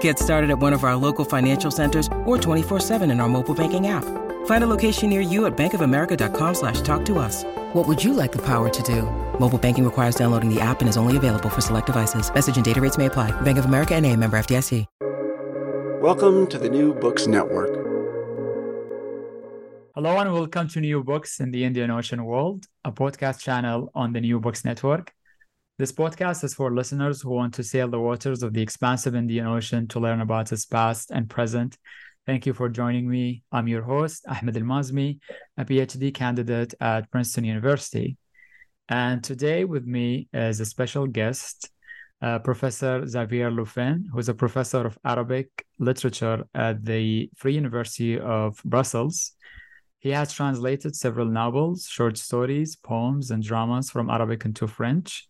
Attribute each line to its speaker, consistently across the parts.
Speaker 1: Get started at one of our local financial centers or 24-7 in our mobile banking app. Find a location near you at bankofamerica.com slash talk to us. What would you like the power to do? Mobile banking requires downloading the app and is only available for select devices. Message and data rates may apply. Bank of America and a member FDIC.
Speaker 2: Welcome to the New Books Network.
Speaker 3: Hello and welcome to New Books in the Indian Ocean World, a podcast channel on the New Books Network. This podcast is for listeners who want to sail the waters of the expansive Indian Ocean to learn about its past and present. Thank you for joining me. I'm your host, Ahmed Al-Mazmi, a PhD candidate at Princeton University. And today with me is a special guest, uh, Professor Xavier Luffin, who's a professor of Arabic literature at the Free University of Brussels. He has translated several novels, short stories, poems, and dramas from Arabic into French.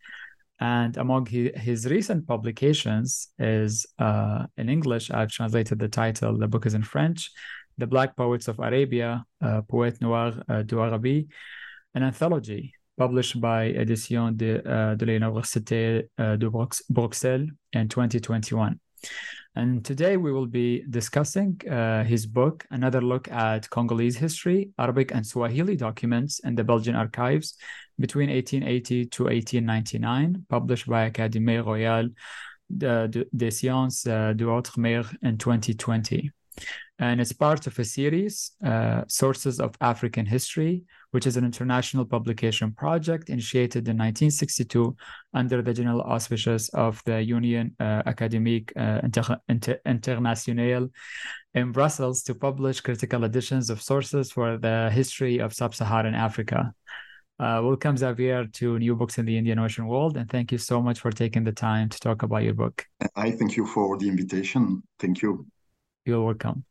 Speaker 3: And among his, recent publications is uh, in English, I've translated the title, the book is in French, The Black Poets of Arabia, uh, Poète Noir uh, d'Arabie, an anthology published by Éditions de, uh, de l'Université uh, de Bruxelles in 2021. And today we will be discussing uh, his book, Another Look at Congolese History, Arabic and Swahili Documents in the Belgian Archives between 1880 to 1899, published by Académie Royale des Sciences uh, de Outre-Mer in 2020 and it's part of a series, uh, Sources of African History, which is an international publication project initiated in 1962 under the general auspices of the Union uh, Académique uh, Inter- Inter- Internationale in Brussels to publish critical editions of sources for the history of sub-Saharan Africa. Uh, welcome, Xavier, to New Books in the Indian Ocean World, and thank you so much for taking the time to talk about your book.
Speaker 4: I thank you for the invitation. Thank you.
Speaker 3: You're welcome.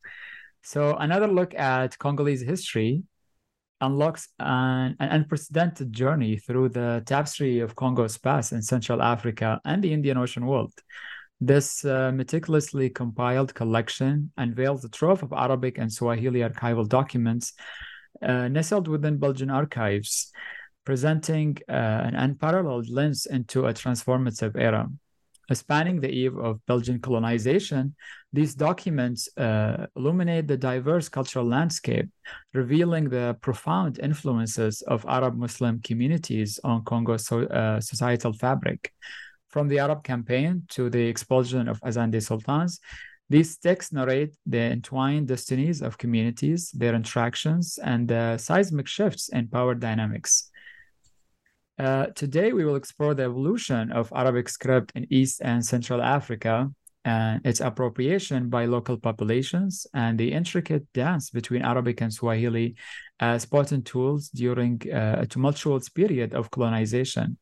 Speaker 3: So, another look at Congolese history unlocks an, an, unprecedented journey through the tapestry of Congo's past in Central Africa and the Indian Ocean world. This uh, meticulously compiled collection unveils a trove of Arabic and Swahili archival documents uh, nestled within Belgian archives, presenting uh, an unparalleled lens into a transformative era spanning the eve of Belgian colonization, these documents uh, illuminate the diverse cultural landscape, revealing the profound influences of Arab Muslim communities on Congo's so, uh, societal fabric. From the Arab campaign to the expulsion of Azande sultans, these texts narrate the entwined destinies of communities, their interactions, and the seismic shifts in power dynamics. Uh, today, we will explore the evolution of Arabic script in East and Central Africa and its appropriation by local populations and the intricate dance between Arabic and Swahili as potent tools during uh, a tumultuous period of colonization.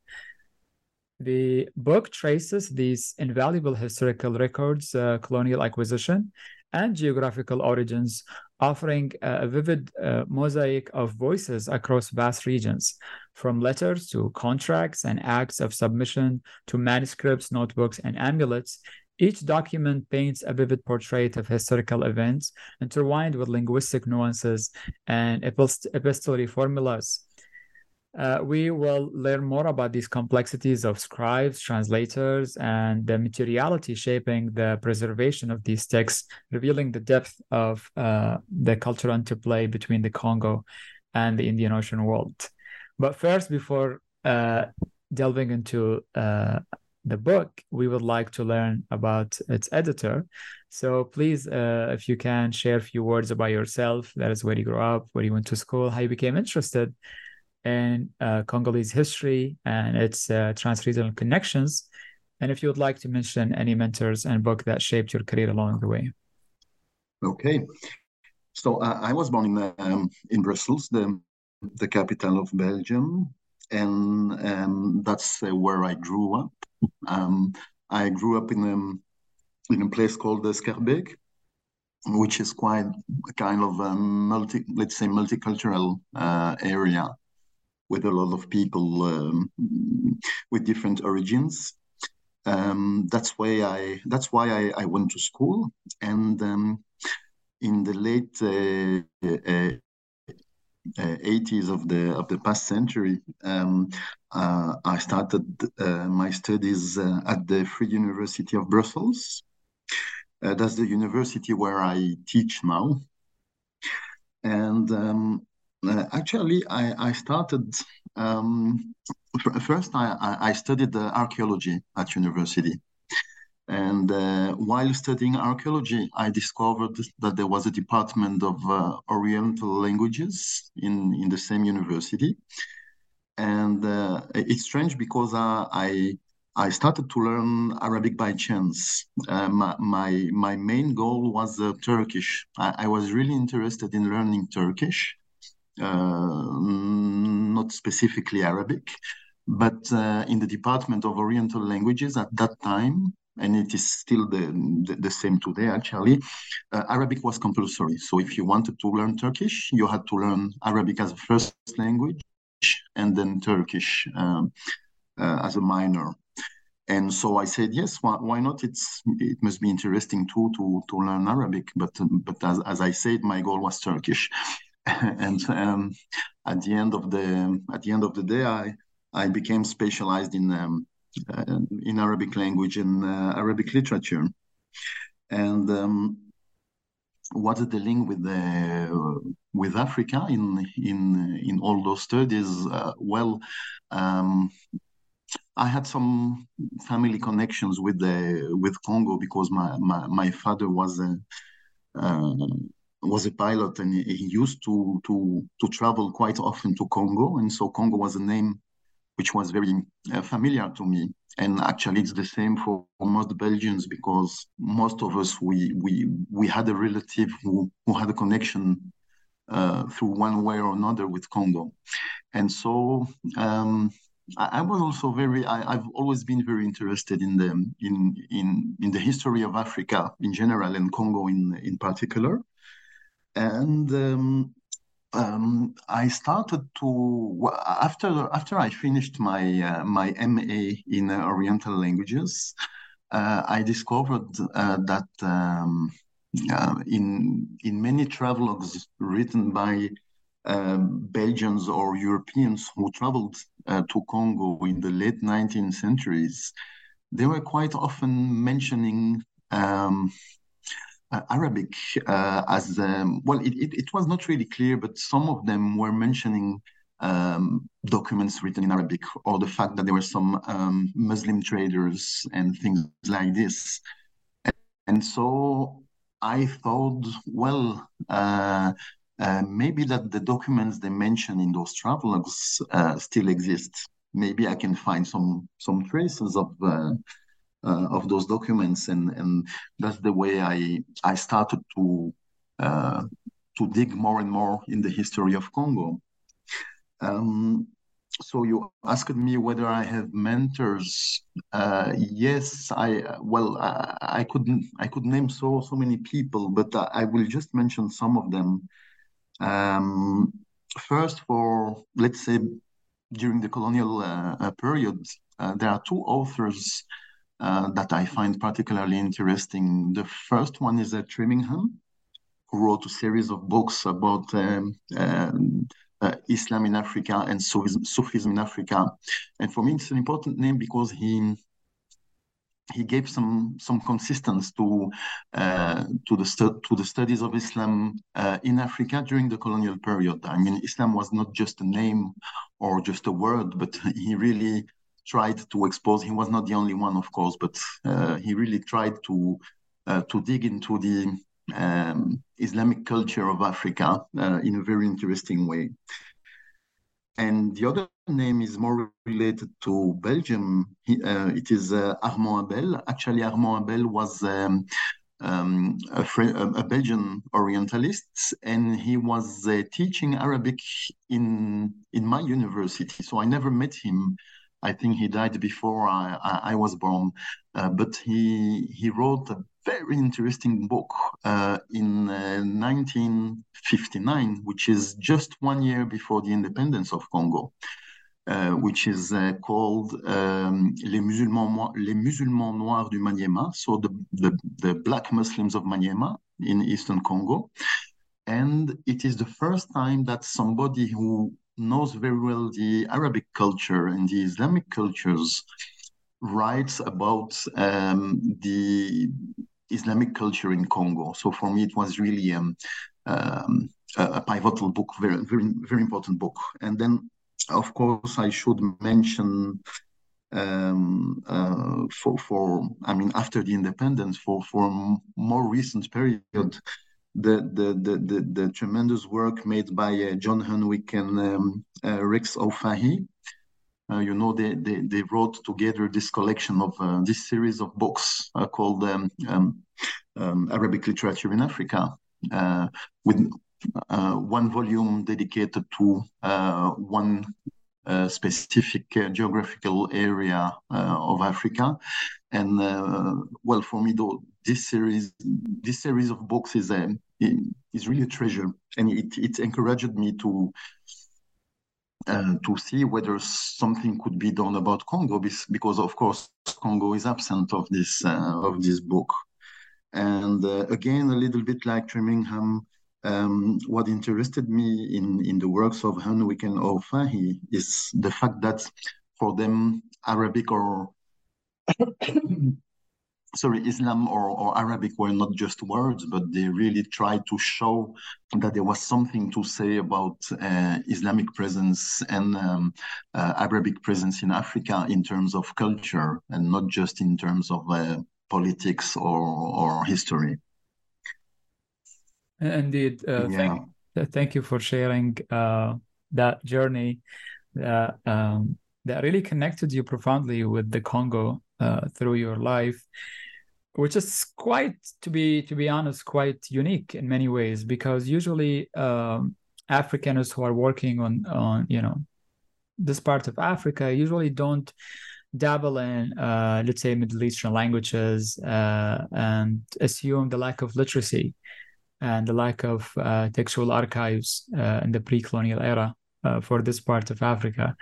Speaker 3: The book traces these invaluable historical records, uh, colonial acquisition, and geographical origins, offering a vivid uh, mosaic of voices across vast regions, from letters to contracts and acts of submission to manuscripts, notebooks, and amulets. Each document paints a vivid portrait of historical events intertwined with linguistic nuances and epistolary formulas. Uh, we will learn more about these complexities of scribes, translators, and the materiality shaping the preservation of these texts, revealing the depth of uh, the cultural interplay between the Congo and the Indian Ocean world. But first, before uh, delving into uh, the book, we would like to learn about its editor. So please, uh, if you can share a few words about yourself, that is where you grew up, where you went to school, how you became interested in uh, Congolese history and its uh, transregional connections, and if you would like to mention any mentors and book that shaped your career along the way.
Speaker 4: Okay, so uh, I was born in um, in Brussels, the the capital of Belgium, and um, that's uh, where I grew up. Um, I grew up in a, in a place called Schaerbeek, which is quite a kind of a multi, let's say, multicultural uh, area with a lot of people um, with different origins. Um, that's why I that's why I, I went to school, and um, in the late uh, uh, 80s of the of the past century, um, uh, I started uh, my studies uh, at the Free University of Brussels. Uh, that's the university where I teach now. And um, uh, actually, I, I started um, first. I, I studied archaeology at university. And uh, while studying archaeology, I discovered that there was a department of uh, Oriental languages in, in the same university. And uh, it's strange because I, I started to learn Arabic by chance. Uh, my, my, my main goal was uh, Turkish. I, I, was really interested in learning Turkish, uh, not specifically Arabic. But in the Department of Oriental Languages at that time, and it is still the, the, the same today actually, uh, Arabic was compulsory. So if you wanted to learn Turkish, you had to learn Arabic as a first language and then Turkish um, uh, as a minor. And so I said, yes, why, why, not? It's it must be interesting too to to learn Arabic. But but as, as I said, my goal was Turkish. and um, at the end of the at the end of the day, I I became specialized in um, in Arabic language and uh, Arabic literature. And um, what is the link with the with Africa in in in all those studies? Uh, well, um, I had some family connections with the with Congo because my my, my father was a uh, was a pilot and he used to to to travel quite often to Congo, and so Congo was a name which was very uh, familiar to me. And actually, it's the same for most Belgians because most of us we we we had a relative who who had a connection uh, through one way or another with Congo, and so. Um, I, was also very. I, have always been very interested in the in in in the history of Africa in general and Congo in in particular, and um, um, I started to after after I finished my uh, my MA in uh, Oriental languages, uh, I discovered uh, that um, uh, in in many travelogues written by um, Belgians or Europeans who traveled uh, to Congo in the late 19th centuries, they were quite often mentioning um, uh, Arabic uh, as um, well. It, it, it, was not really clear, but some of them were mentioning um, documents written in Arabic or the fact that there were some um, Muslim traders and things like this. And, so I thought, well, uh, uh, maybe that the documents they mention in those travelogues uh, still exist. Maybe I can find some some traces of uh, uh, of those documents, and and that's the way I I started to uh, to dig more and more in the history of Congo. Um, so you asked me whether I have mentors. Uh, yes, I well I, I couldn't I could name so so many people, but I, I will just mention some of them. Um, first, for let's say during the colonial uh, period, uh, there are two authors uh, that I find particularly interesting. The first one is uh, Trimingham, who wrote a series of books about um, um, uh, Islam in Africa and Sufism, Sufism in Africa. And for me, it's an important name because he he gave some some consistency to uh, to the stu- to the studies of Islam uh, in Africa during the colonial period. I mean, Islam was not just a name or just a word, but he really tried to expose. He was not the only one, of course, but uh, he really tried to uh, to dig into the um, Islamic culture of Africa uh, in a very interesting way. And the other name is more related to Belgium. He, uh, it is uh, Armand Abel. Actually, Armand Abel was um, um, a, a, Belgian Orientalist, and he was uh, teaching Arabic in in my university. So I never met him. I think he died before I, I, I was born. Uh, but he he wrote a very interesting book uh, in 1959, uh, which is just one year before the independence of Congo. Uh, which is uh, called um, Les, Musulmans, Les Musulmans Noirs du Maniema, so the, the, the, Black Muslims of Maniema in Eastern Congo. And it is the first time that somebody who knows very well the Arabic culture and the Islamic cultures writes about um, the Islamic culture in Congo. So for me, it was really um, um, a, pivotal book, very, very, very important book. And then, of course, I should mention um, uh, for, for, I mean, after the independence, for for a more recent period, the the the the, the tremendous work made by uh, John Hunwick and um, uh, Rex O'Fahey uh, you know, they, they, they wrote together this collection of uh, this series of books uh, called um, um, um, Arabic Literature in Africa, uh, with uh, one volume dedicated to uh, one specific geographical area of Africa. And well, for me, though, this series, this series of books is a is really a treasure, and it it encouraged me to uh, to see whether something could be done about Congo, because of course Congo is absent of this uh, of this book. And uh, again, a little bit like Trimingham, um, what interested me in, in the works of Hunwick and O'Fahey is the fact that for them, Arabic or sorry, Islam or, or Arabic were not just words, but they really tried to show that there was something to say about uh, Islamic presence and um, uh, Arabic presence in Africa in terms of culture and not just in terms of uh, politics or, or history.
Speaker 3: Indeed. Uh, yeah. Thank, uh, thank you for sharing uh, that journey that, um, that really connected you profoundly with the Congo through your life which is quite to be to be honest quite unique in many ways because usually um, africans who are working on on you know this part of africa usually don't dabble in uh, let's say middle eastern languages uh, and assume the lack of literacy and the lack of uh, textual archives uh, in the pre-colonial era uh, for this part of africa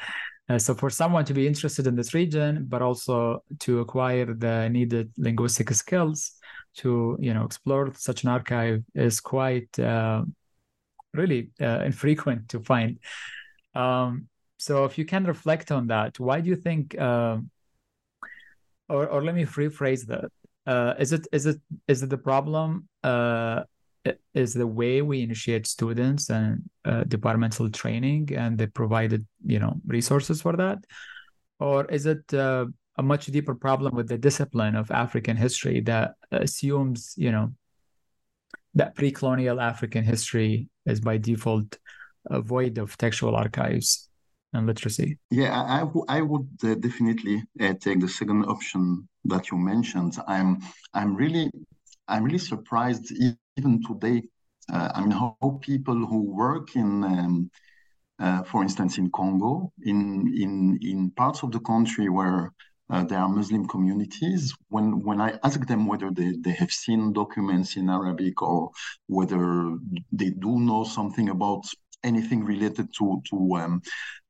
Speaker 3: uh, so for someone to be interested in this region, but also to acquire the needed linguistic skills to you know explore such an archive is quite uh, really uh, infrequent to find. Um, so if you can reflect on that, why do you think, uh, or or let me rephrase that? Uh, is it is it is it the problem uh, is the way we initiate students and uh, departmental training and they provided you know resources for that? Or is it uh, a much deeper problem with the discipline of african history that assumes you know that pre-colonial african history is by default void of textual archives and literacy?
Speaker 4: Yeah I, I would uh, definitely uh, take the second option that you mentioned. I'm i'm really i'm really surprised even today, uh, I mean, how people who work in, um, uh, for instance, in Congo, in in in parts of the country where uh, there are Muslim communities, when when I ask them whether they, they have seen documents in Arabic or whether they do know something about anything related to to um,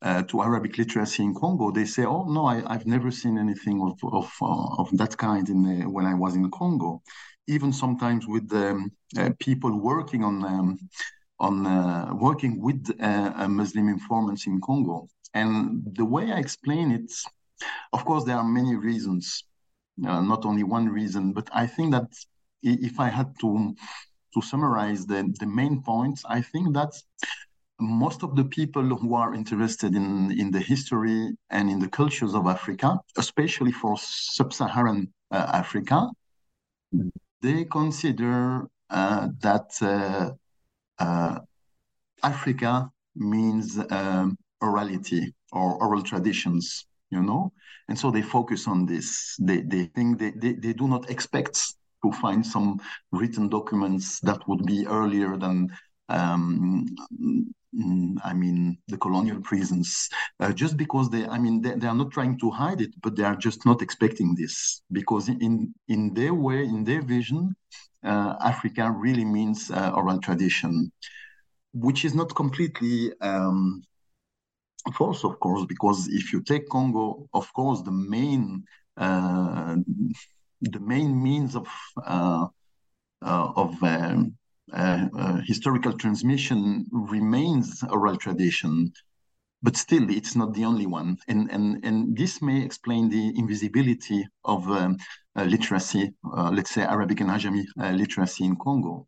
Speaker 4: uh, to Arabic literacy in Congo, they say, "Oh no, I, have never seen anything of of, uh, of that kind in the, when I was in Congo." even sometimes with um, uh, people working on um, on uh, working with uh, Muslim informants in Congo. And the way I explain it, of course, there are many reasons, uh, not only one reason, but I think that if I had to to summarize the, the main points, I think that most of the people who are interested in, in the history and in the cultures of Africa, especially for sub-Saharan uh, Africa, they consider uh, that uh, uh, Africa means um, orality or oral traditions, you know? And so they focus on this. They, they think they, they, they do not expect to find some written documents that would be earlier than um, I mean, the colonial prisons, uh, just because they, I mean, they, they, are not trying to hide it, but they are just not expecting this. Because in in their way, in their vision, uh, Africa really means uh, oral tradition, which is not completely um, false, of course, because if you take Congo, of course, the main uh, the main means of uh, uh, of um, historical transmission remains oral tradition but still it's not the only one. And and and this may explain the invisibility of um, uh, literacy uh, let's say arabic and ajami uh, literacy in congo.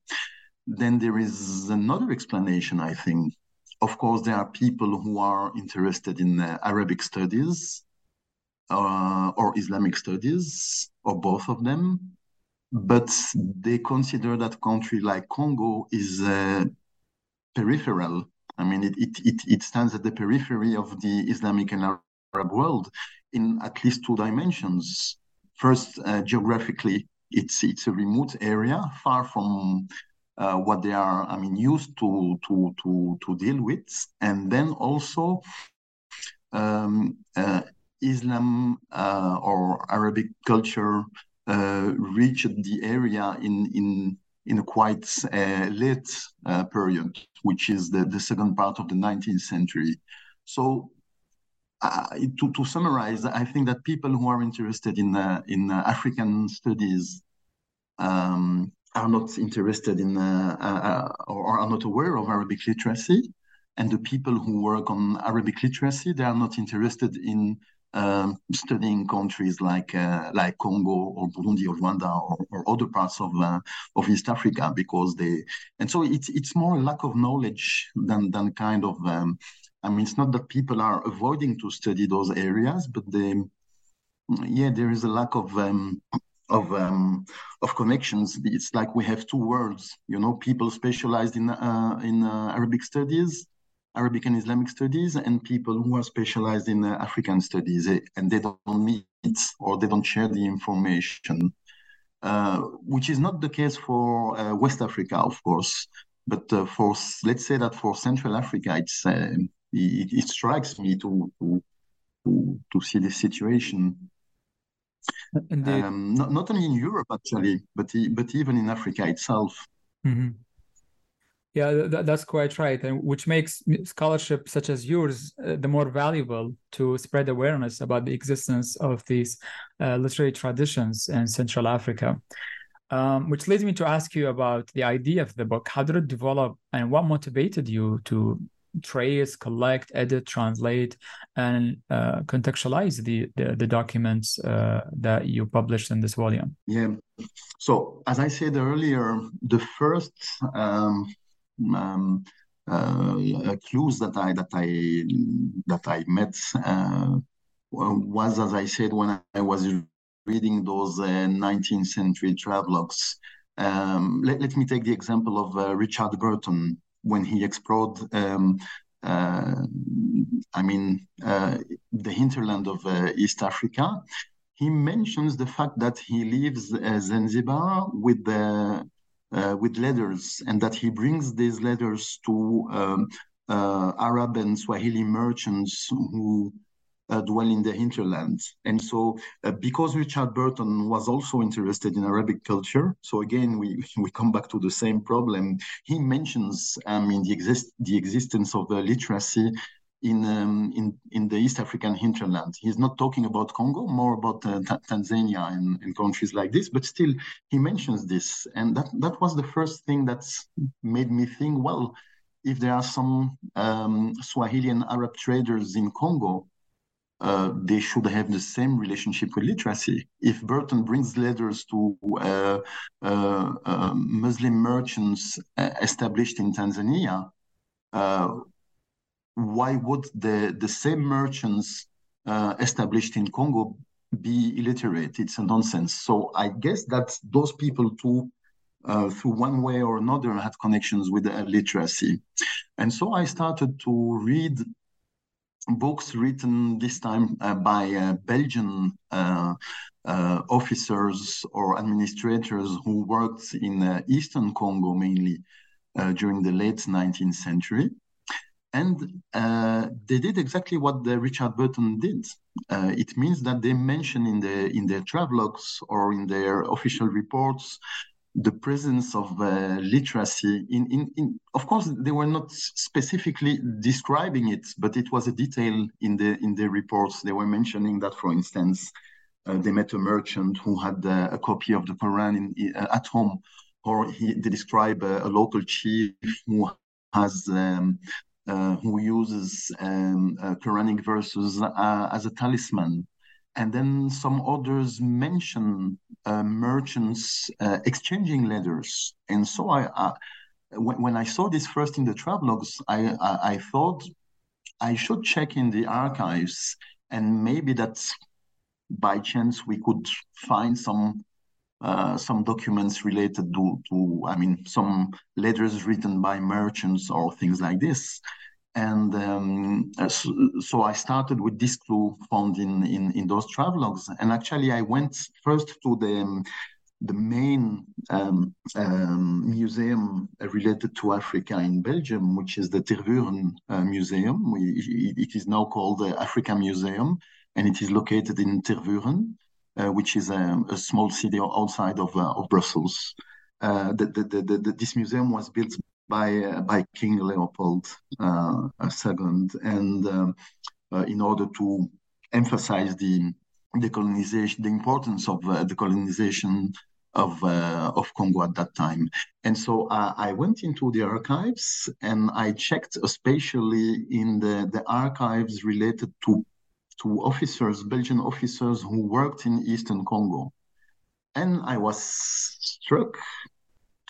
Speaker 4: Then there is another explanation i think. Of course there are people who are interested in uh, arabic studies uh, or islamic studies or both of them but they consider that country like congo is uh, peripheral I mean, it, it, it, stands at the periphery of the Islamic and Arab world in at least two dimensions. First, uh, geographically, it's it's a remote area, far from uh, what they are, I mean, used to to to to deal with, and then also um, uh, Islam uh, or Arabic culture reached the area in in in a quite uh, late uh, period, which is the, the second part of the 19th century. So uh, to, to summarize, I think that people who are interested in, uh, in uh, African studies um, are not interested in uh, or are not aware of Arabic literacy. And the people who work on Arabic literacy, they are not interested in um, studying countries like uh, like Congo or Burundi or Rwanda or, or other parts of uh, of East Africa because they and so it's it's more a lack of knowledge than than kind of um, I mean it's not that people are avoiding to study those areas but they yeah there is a lack of um, of um, of connections. It's like we have two worlds. You know, people specialized in uh, in uh, Arabic studies Arabic and Islamic studies and people who are specialized in uh, African studies, eh, and they don't meet or they don't share the information, uh, which is not the case for uh, West Africa, of course. But uh, for let's say that for Central Africa, it's uh, it, it, strikes me to to to, see this situation. Um, not, not only in Europe actually, but but even in Africa itself.
Speaker 3: Mm-hmm. Yeah, that's quite right, and which makes scholarship such as yours uh, the more valuable to spread awareness about the existence of these uh, literary traditions in Central Africa. Um, which leads me to ask you about the idea of the book. How did it develop, and what motivated you to trace, collect, edit, translate, and uh, contextualize the, the, the documents uh, that you published in this volume?
Speaker 4: Yeah. So, as I said earlier, the first um, um, uh, clues that I that I that I met uh, was, as I said, when I was reading those uh, 19th century travelogues. Um, let, let me take the example of uh, Richard Burton when he explored. Um, uh, I mean, uh, the hinterland of East Africa. He mentions the fact that he leaves Zanzibar with the uh, with letters, and that he brings these letters to um, uh, Arab and Swahili merchants who uh, dwell in the hinterland. And so, uh, because Richard Burton was also interested in Arabic culture, so again, we, we come back to the same problem. He mentions um, in the, exist the existence of the literacy in, um, in, in the East African hinterland. He's not talking about Congo, more about uh, Tanzania and, and, countries like this, but still, he mentions this. And that, that was the first thing that's made me think, well, if there are some um, Swahili and Arab traders in Congo, uh, they should have the same relationship with literacy. If Burton brings letters to uh, uh, um, Muslim merchants uh, established in Tanzania, uh, why would the, the same merchants uh, established in Congo be illiterate? It's a nonsense. So I guess that those people too uh, through one way or another had connections with uh, literacy. And so I started to read books written this time uh, by uh, Belgian uh, uh, officers or administrators who worked in Eastern Congo mainly during the late 19th century. And they did exactly what Richard Burton did. it means that they mention in, the, in their travelogues or in their official reports the presence of uh, literacy in, in, in of course they were not specifically describing it but it was a detail in the in the reports they were mentioning that for instance uh, they met a merchant who had uh, a copy of the quran in, uh, at home or he, they describe a, a local chief who has um, uh, who uses um, uh, quranic verses as a talisman and then some others mention uh, merchants uh, exchanging letters. And so I, I when, when, I saw this first in the travelogues, I, I, I, thought I should check in the archives and maybe that by chance we could find some uh, some documents related to, to, I mean, some letters written by merchants or things like this. And um, uh, so, so, I started with this clue found in, in, in those travelogues. And actually, I went first to the, um, the main um, um, museum related to Africa in Belgium, which is the Tervuren uh, Museum. We, it is now called the Africa Museum, and it is located in Tervuren, which is a, a, small city outside of, uh, of Brussels. Uh, the, the, the, this museum was built by uh, by King Leopold uh, II, and um, uh, in order to emphasize the the colonization, the importance of the colonization of uh, of Congo at that time. And so uh, I went into the archives and I checked, especially in the, the archives related to to officers, Belgian officers who worked in Eastern Congo. And I was struck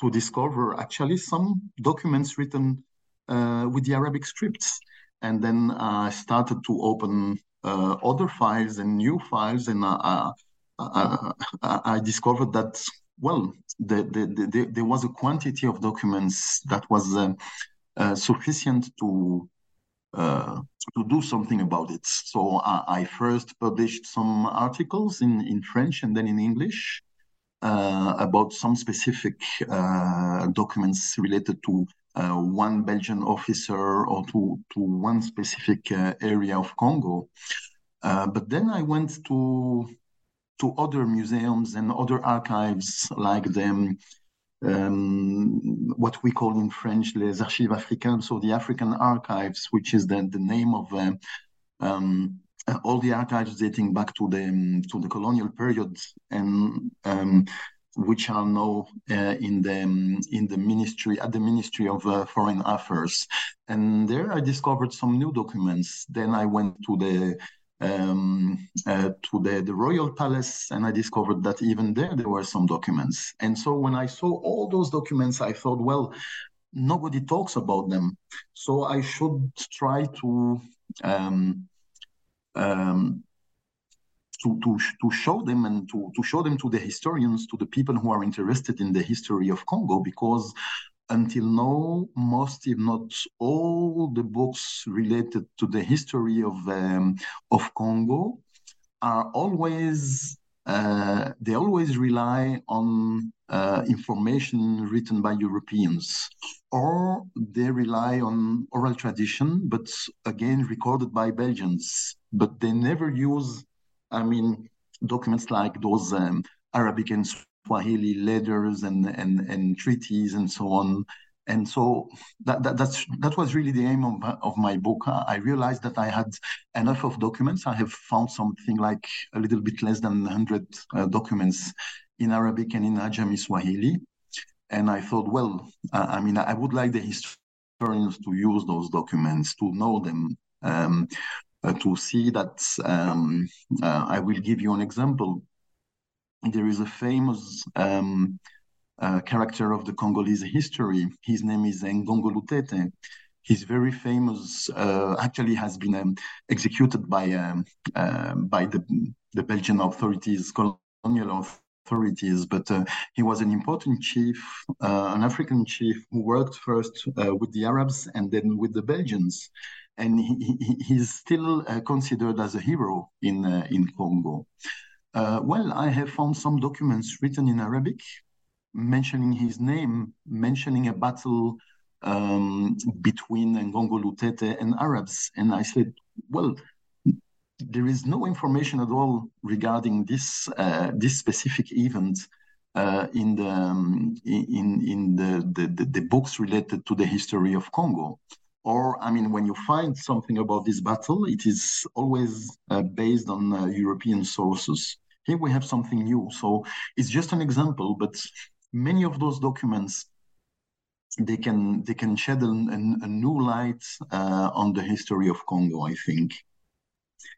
Speaker 4: to discover actually some documents written uh, with the Arabic scripts. And then I started to open uh, other files and new files, and uh, I discovered that, well, the, the, the, there was a quantity of documents that was uh, uh, sufficient to uh, to do something about it. So I first published some articles in, in French and then in English uh, about some specific uh, documents related to uh, one Belgian officer or to, to one specific area of Congo. but then I went to to other museums and other archives like the um, what we call in French les archives africaines, so the African archives, which is the, the name of uh, um, all the archives dating back to the um, to the colonial period and um, which are now uh, in the um, in the ministry at the Ministry of uh, Foreign Affairs, and there I discovered some new documents. Then I went to the um, uh, to the, the royal palace and I discovered that even there there were some documents. And so when I saw all those documents, I thought, well, nobody talks about them, so I should try to um, um, to, to, to show them and to, to show them to the historians, to the people who are interested in the history of Congo, because until now, most, if not all, the books related to the history of um, of Congo are always uh, they always rely on uh, information written by Europeans, or they rely on oral tradition, but again recorded by Belgians. But they never use, I mean, documents like those um, Arabic and Swahili letters and, and, and treaties and so on. And so that, that that's that was really the aim of, of my book. I realized that I had enough of documents. I have found something like a little bit less than 100 uh, documents in Arabic and in Ajami Swahili. And I thought, well, uh, I mean, I would like the historians to use those documents, to know them, um, uh, to see that. Um, uh, I will give you an example. There is a famous um, uh, character of the Congolese history. His name is Ngongo Lutete. He's very famous. Uh, actually, has been um, executed by um, uh, by the the Belgian authorities, colonial authorities. But uh, he was an important chief, uh, an African chief who worked first uh, with the Arabs and then with the Belgians, and he, he, he's still considered as a hero in in Congo. Well, I have found some documents written in Arabic mentioning his name, mentioning a battle um, between Ngongo Lutete and Arabs. And I said, well, there is no information at all regarding this uh, this specific event uh, in the um, in in the, the, the books related to the history of Congo. Or I mean, when you find something about this battle, it is always uh, based on uh, European sources. Here we have something new. So it's just an example, but many of those documents they can they can shed a, a new light uh, on the history of Congo, I think,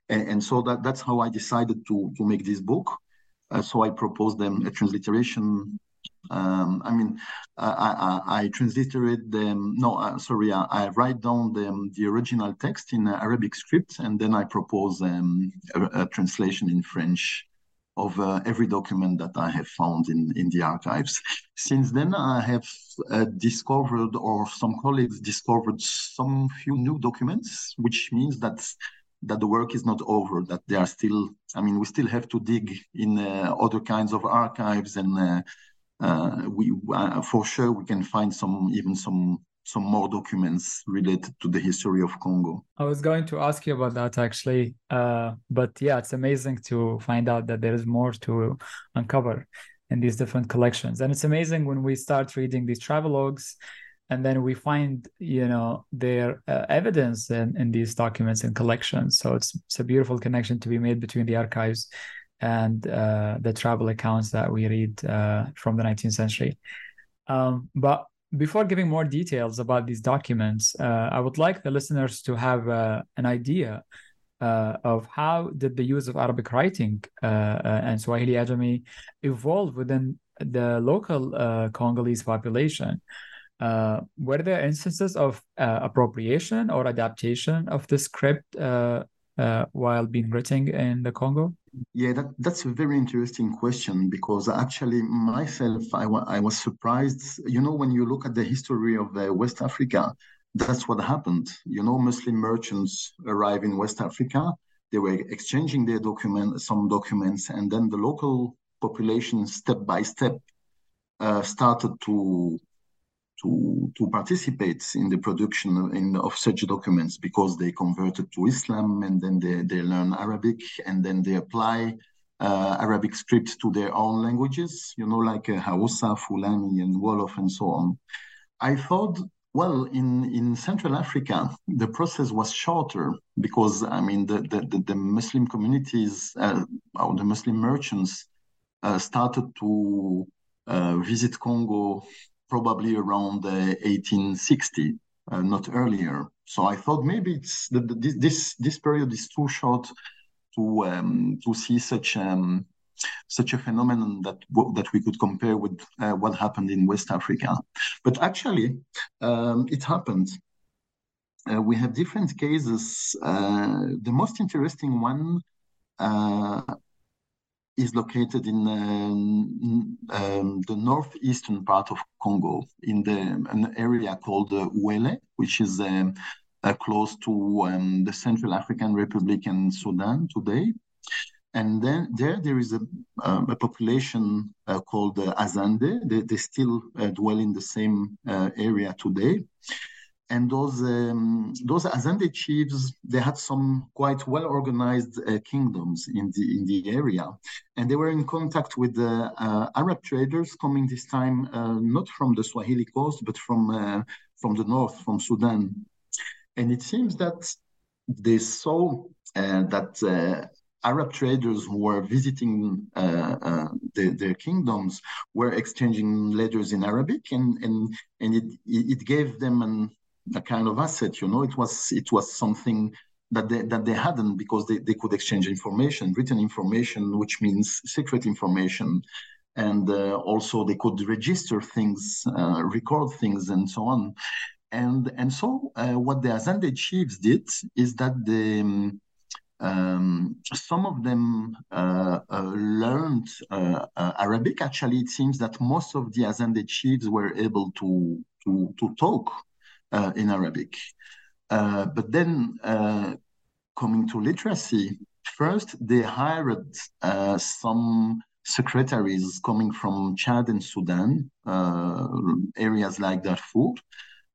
Speaker 4: and, and, so that that's how I decided to to make this book. Uh, so I proposed them a transliteration. Um, I mean, I, I, I transliterated them. No, uh, sorry, I, I, write down the the original text in Arabic script, and then I propose um, a, a translation in French of uh, every document that I have found in, in the archives. Since then, I have uh, discovered, or some colleagues discovered, some few new documents, which means that that the work is not over. That they are still. I mean, we still have to dig in uh, other kinds of archives, and uh, uh, we uh, for sure we can find some even some some more documents related to the history of Congo.
Speaker 3: I was going to ask you about that actually, uh, but yeah, it's amazing to find out that there is more to uncover in these different collections, and it's amazing when we start reading these travelogues, and then we find you know their uh, evidence in, in these documents and collections. So it's it's a beautiful connection to be made between the archives and uh, the travel accounts that we read uh, from the 19th century. Um, but before giving more details about these documents, uh, I would like the listeners to have uh, an idea uh, of how did the use of Arabic writing uh, uh, and Swahili Ajami evolve within the local uh, Congolese population. were there instances of appropriation or adaptation of the script while being written in the Congo?
Speaker 4: Yeah, that, that's a very interesting question because actually myself, I, I was surprised. You know, when you look at the history of uh, West Africa, that's what happened. You know, Muslim merchants arrive in West Africa. They were exchanging their document, some documents, and then the local population, step by step, uh, started to to to participate in the production in, of such documents because they converted to Islam and then they, they learn Arabic and then they apply uh, Arabic script to their own languages, you know, like uh, Hausa, Fulani, and Wolof, and so on. I thought, well, in, in Central Africa, the process was shorter because, I mean, the, the, the Muslim communities, uh, or the Muslim merchants uh, started to uh, visit Congo probably around 1860, uh, not earlier. So I thought maybe it's the, the, this this period is too short to um, to see such um, such a phenomenon that that we could compare with uh, what happened in West Africa. But actually, um, it happened. Uh, we have different cases. Uh, the most interesting one uh, is located in um, um, the northeastern part of Congo, in the an area called uh, Ouele, which is um, uh, close to um, the Central African Republic and Sudan today. And then there, there is a, um, a population uh, called uh, Azande. They, they still uh, dwell in the same uh, area today and those um, those Azande chiefs they had some quite well organized uh, kingdoms in the in the area, and they were in contact with the uh, Arab traders coming this time uh, not from the Swahili coast but from uh, from the north from Sudan, and it seems that they saw uh, that. Uh, Arab traders who were visiting the, their kingdoms were exchanging letters in Arabic, and and and it it gave them an a kind of asset. You know, it was it was something that they that they hadn't because they, they could exchange information, written information, which means secret information, and uh, also they could register things, uh, record things, and so on. And and so uh, what the Azande chiefs did is that they. Um, um, some of them uh, uh, learned uh, uh Arabic. Actually, it seems that most of the Azande chiefs were able to to, to talk in Arabic. Uh, but then, coming to literacy, first they hired some secretaries coming from Chad and Sudan, areas like Darfur.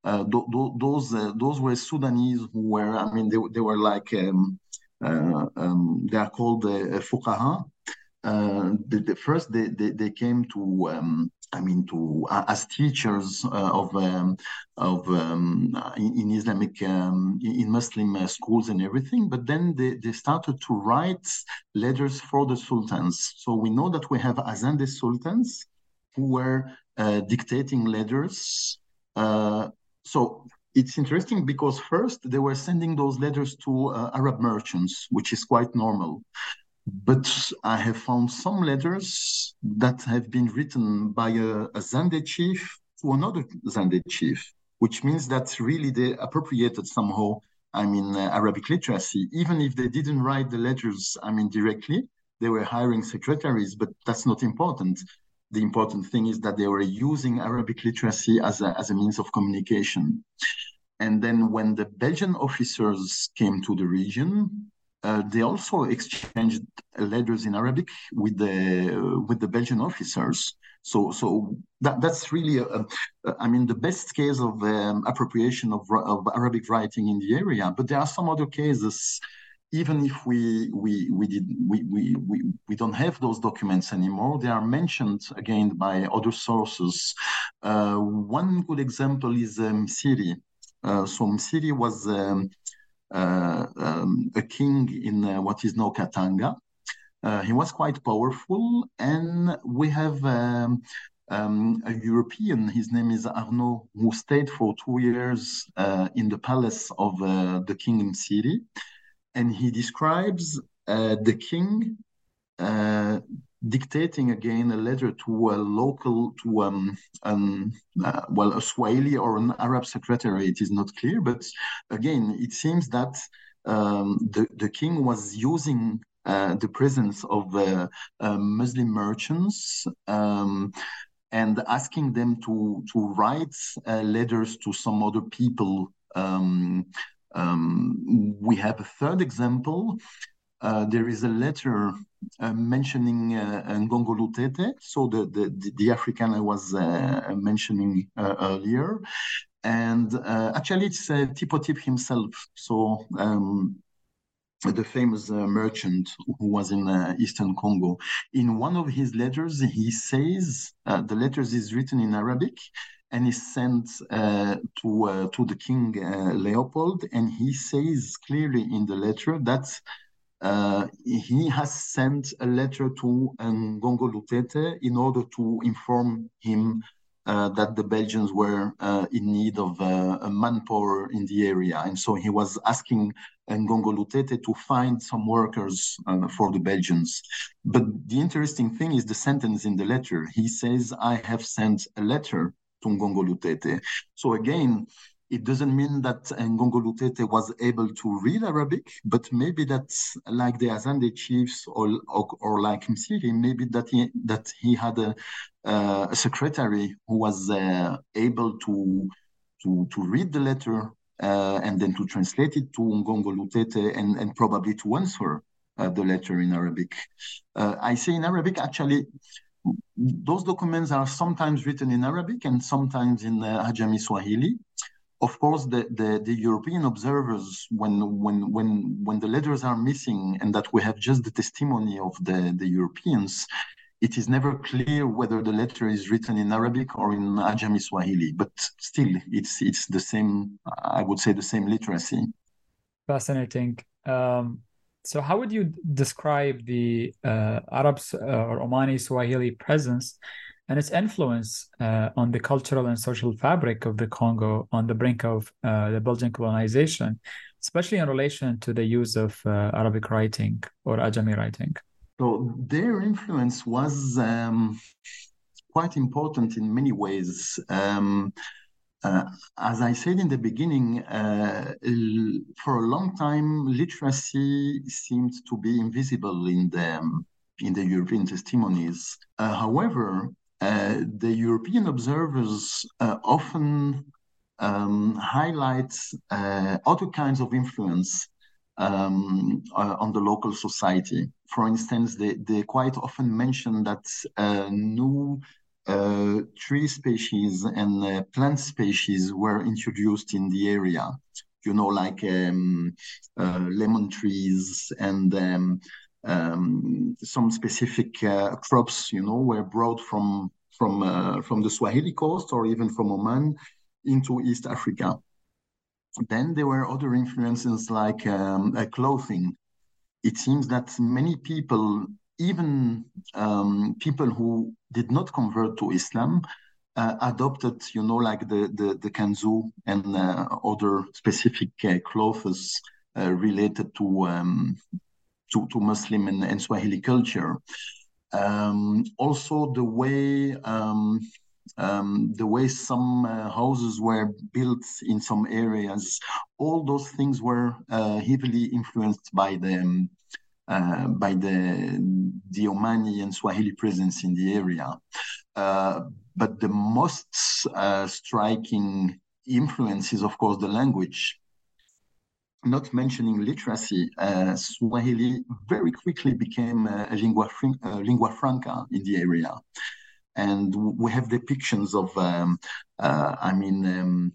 Speaker 4: Uh, th- th- those uh, those were Sudanese who were, I mean, they, they were like um, uh, um, they are called uh, fuqaha. Uh, the, the, first they, they, they came to um, I mean to uh, as teachers uh, of um, of um, in, Islamic um, in Muslim schools and everything, but then they, they started to write letters for the sultans. So we know that we have Azande sultans who were dictating letters. so it's interesting because first they were sending those letters to uh, Arab merchants, which is quite normal. But I have found some letters that have been written by a, a Zande chief to another Zande chief, which means that really they appropriated somehow, I mean, uh, Arabic literacy. Even if they didn't write the letters, I mean, directly, they were hiring secretaries, but that's not important. The important thing is that they were using Arabic literacy as a, as a means of communication. And then when the Belgian officers came to the region, uh, they also exchanged letters in Arabic with the uh, with the Belgian officers. So so that that's really a, a, I mean the best case of um, appropriation of of Arabic writing in the area. But there are some other cases. Even if we we we did we, we, we, we don't have those documents anymore, they are mentioned again by other sources. Uh, one good example is um, Msiri. Uh, so Msiri was um, uh, um, a king in uh, what is now Katanga. he was quite powerful, and we have um, um, a European, his name is Arnot, who stayed for two years uh, in the palace of uh, the king Msiri. And he describes uh, the king dictating again a letter to a local, to um, um uh, well, a Swahili or an Arab secretary. It is not clear, but again, it seems that um, the the king was using uh, the presence of uh, uh, Muslim merchants. Um, and asking them to to write uh, letters to some other people. Um, um, we have a third example uh, there is a letter uh, mentioning uh, Ngongo Lutete, so the, the, the African I was uh, mentioning uh, earlier. And uh, actually, it's uh, Tippu Tip himself. So um, the famous uh, merchant who was in uh, Eastern Congo. In one of his letters, he says uh, the letters is written in Arabic and is sent to to the King Leopold, and he says clearly in the letter that uh, he has sent a letter to Ngongo Lutete in order to inform him uh, that the Belgians were uh, in need of uh, a manpower in the area. And so he was asking Ngongo Lutete to find some workers uh, for the Belgians. But the interesting thing is the sentence in the letter. He says, I have sent a letter to Ngongo Lutete. So again, it doesn't mean that Ngongo Lutete was able to read Arabic, but maybe that's like the Azande chiefs or, or, or like Msiri, maybe that he, that he had a, uh, a secretary who was uh, able to, to, to read the letter uh, and then to translate it to Ngongo Lutete and, and probably to answer uh, the letter in Arabic. Uh, I say in Arabic, actually, those documents are sometimes written in Arabic and sometimes in uh, Ajami Swahili of course, the, the, the, European observers, when, when, when, when the letters are missing and that we have just the testimony of the, the Europeans, it is never clear whether the letter is written in Arabic or in Ajami Swahili, but still, it's, it's the same, I would say, the same literacy.
Speaker 3: Fascinating. Um, so, how would you describe the uh, Arabs uh, or Omani Swahili presence and its influence uh, on the cultural and social fabric of the Congo on the brink of uh, the Belgian colonization, especially in relation to the use of uh, Arabic writing or Ajami writing?
Speaker 4: So their influence was um, quite important in many ways. Um, uh, as I said in the beginning, uh, for a long time, literacy seemed to be invisible in the um, in the European testimonies. Uh, however, the European observers uh, often um, highlight uh, other kinds of influence um, on the local society. For instance, they, they quite often mention that new uh, tree species and uh, plant species were introduced in the area. You know, like um, uh, lemon trees and um, um, some specific crops. You know, were brought from from from the Swahili coast or even from Oman into East Africa. Then there were other influences like um, clothing. It seems that many people even um, people who did not convert to Islam uh, adopted, you know, like the the, the kanzu and uh, other specific uh, clothes uh, related to, um, to to Muslim and, and Swahili culture. Um, also, the way um, um, the way some uh, houses were built in some areas, all those things were uh, heavily influenced by the um, uh, by the, the Omani and Swahili presence in the area. Uh, but the most uh, striking influence is, of course, the language. Not mentioning literacy, uh, Swahili very quickly became a lingua, fr- lingua franca in the area. And we have depictions of, um, uh, I mean, um,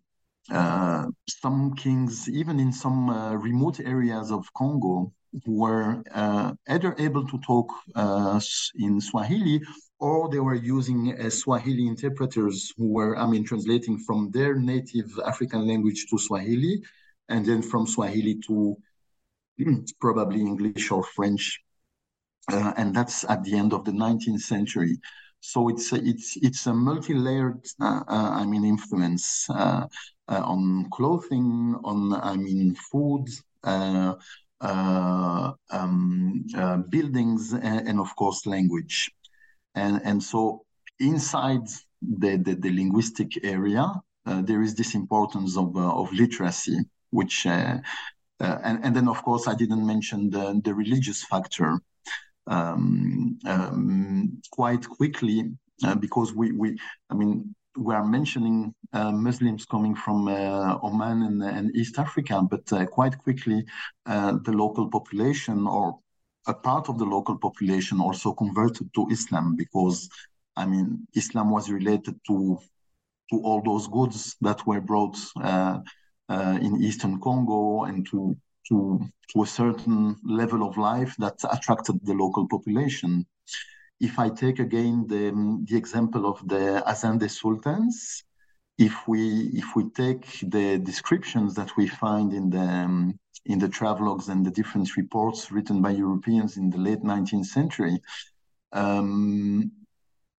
Speaker 4: uh, some kings, even in some uh, remote areas of Congo, were uh, either able to talk uh, in Swahili or they were using uh, Swahili interpreters who were, I mean, translating from their native African language to Swahili and then from Swahili to probably English or French. Uh, and that's at the end of the 19th century. So it's a, it's it's a multi-layered, uh, uh, I mean, influence on clothing, on I mean, food, uh, um, uh, buildings, and, and, of course language. And, and so inside the, the, the linguistic area, uh, there is this importance of, of literacy, which uh, and, and then of course I didn't mention the, the religious factor um, um, quite quickly uh, because we, we I mean we are mentioning uh, Muslims coming from uh, Oman and, and, East Africa, but uh, quite quickly uh, the local population or a part of the local population also converted to Islam because, I mean, Islam was related to to all those goods that were brought uh, in Eastern Congo and to to to a certain level of life that attracted the local population. If I take again the, the example of the Azande Sultans, if we if we take the descriptions that we find in the um, in the travelogues and the different reports written by Europeans in the late 19th century, um,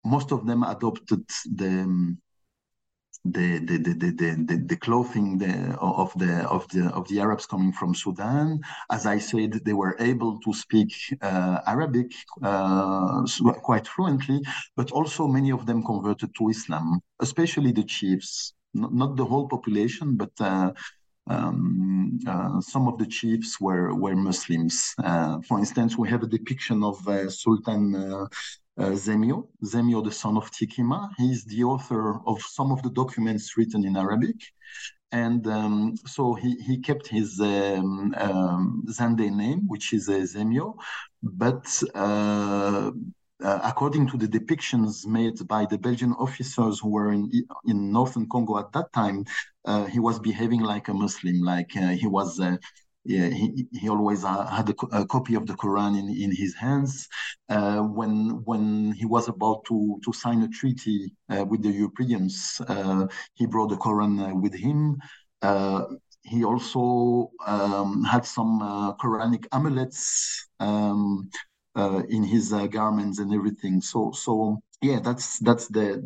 Speaker 4: most of them adopted the the the the the, the, the clothing the, of the of the of the Arabs coming from Sudan. As I said, they were able to speak uh, Arabic uh, quite fluently, but also many of them converted to Islam, especially the chiefs. Not, not the whole population, but uh, um, uh, some of the chiefs were were Muslims. Uh, for instance, we have a depiction of uh, Sultan uh, Zemio, Zemio, the son of Tikima. He's the author of some of the documents written in Arabic. And um, so he, he kept his um, um, Zande name, which is uh, Zemio, but uh, uh, according to the depictions made by the Belgian officers who were in in northern Congo at that time, uh, he was behaving like a Muslim, like uh, he was uh, yeah, he, he always uh, had a, a, copy of the Quran in, in his hands. Uh, when when he was about to, to sign a treaty uh, with the Europeans, uh, he brought the Quran uh, with him. Uh, he also um, had some Quranic amulets um, in his garments and everything. So so yeah, that's that's the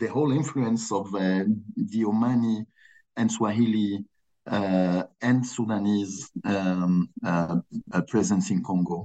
Speaker 4: the whole influence of the Omani and Swahili and Sudanese um, uh, uh presence in Congo.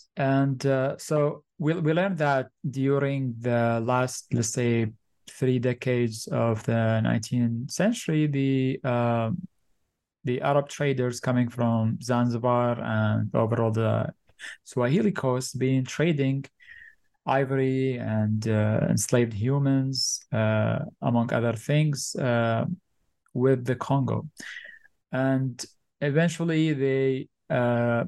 Speaker 3: and uh, so we we learned that during the last, let's say, three decades of the 19th century, the uh, the Arab traders coming from Zanzibar and overall the Swahili coast being trading ivory and uh, enslaved humans, uh, among other things, uh, with the Congo, and eventually they uh,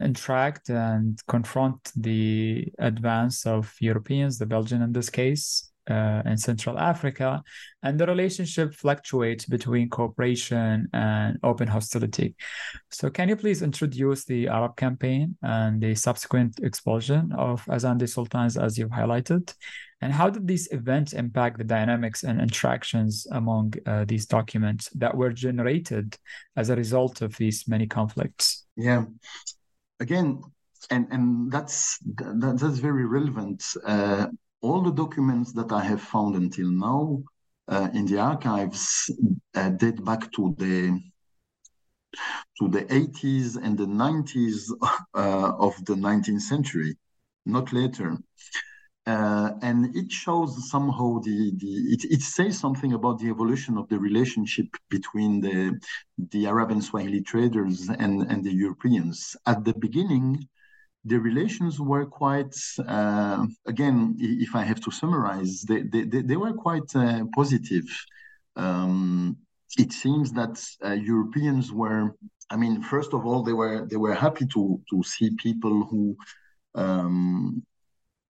Speaker 3: interact and confront the advance of Europeans, the Belgian in this case, uh, in Central Africa, and the relationship fluctuates between cooperation and open hostility. So, can you please introduce the Arab campaign and the subsequent expulsion of Azande sultans, as you've highlighted? And how did these events impact the dynamics and interactions among uh, these documents that were generated as a result of these many conflicts?
Speaker 4: Yeah, again, and and that's that, that's very relevant. Uh, all the documents that I have found until now uh, in the archives uh, date back to the to the 80s and the 90s uh, of the 19th century, not later. Uh, and it shows somehow the, the it, it says something about the evolution of the relationship between the the Arab and Swahili traders and, and the Europeans. At the beginning, the relations were quite uh, again, if I have to summarize, they they, they were quite uh, positive. Um, it seems that uh, Europeans were, I mean, first of all, they were they were happy to to see people who um,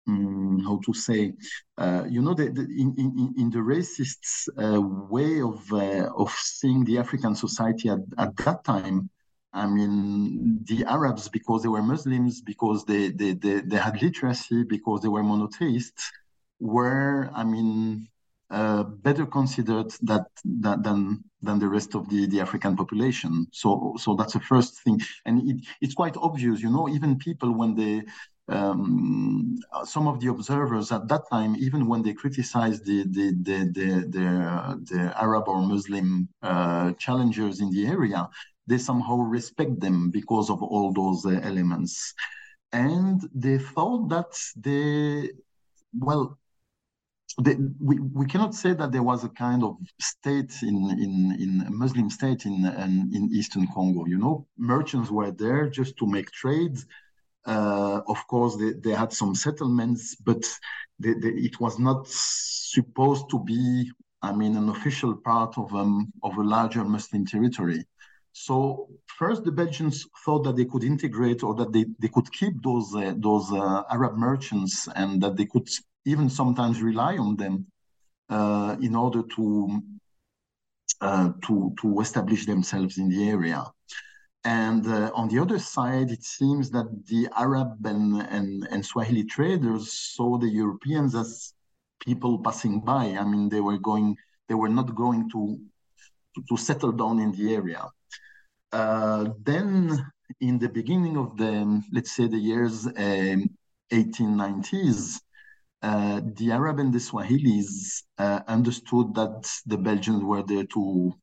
Speaker 4: um, how to say, uh, you know, the, in, in, in the racist uh, way of uh, of seeing the African society at, at that time. I mean, the Arabs, because they were Muslims, because they, they, they, they had literacy, because they were monotheists, were, I mean, uh, better considered that, that than than the rest of the, the African population. So so that's the first thing, and it, it's quite obvious, you know. Even people when they um, some of the observers at that time, even when they criticized the the the the, the, the Arab or Muslim uh, challengers in the area, they somehow respect them because of all those uh, elements, and they thought that they, well. We, we cannot say that there was a kind of state in in in a Muslim state in in, in Eastern Congo. You know, merchants were there just to make trades uh, of course, they, they had some settlements, but they, they, it was not supposed to be, I mean, an official part of um, of a larger Muslim territory. So first, the Belgians thought that they could integrate or that they, they could keep those uh, those uh, Arab merchants and that they could even sometimes rely on them uh, in order to uh, to to establish themselves in the area. And uh, on the other side, it seems that the Arab and, and, and Swahili traders saw the Europeans as people passing by. I mean, they were going, they were not going to, to, to settle down in the area. Uh, then, in the beginning of the, let's say, the years um, 1890s, uh, the Arab and the Swahilis uh, understood that the Belgians were there to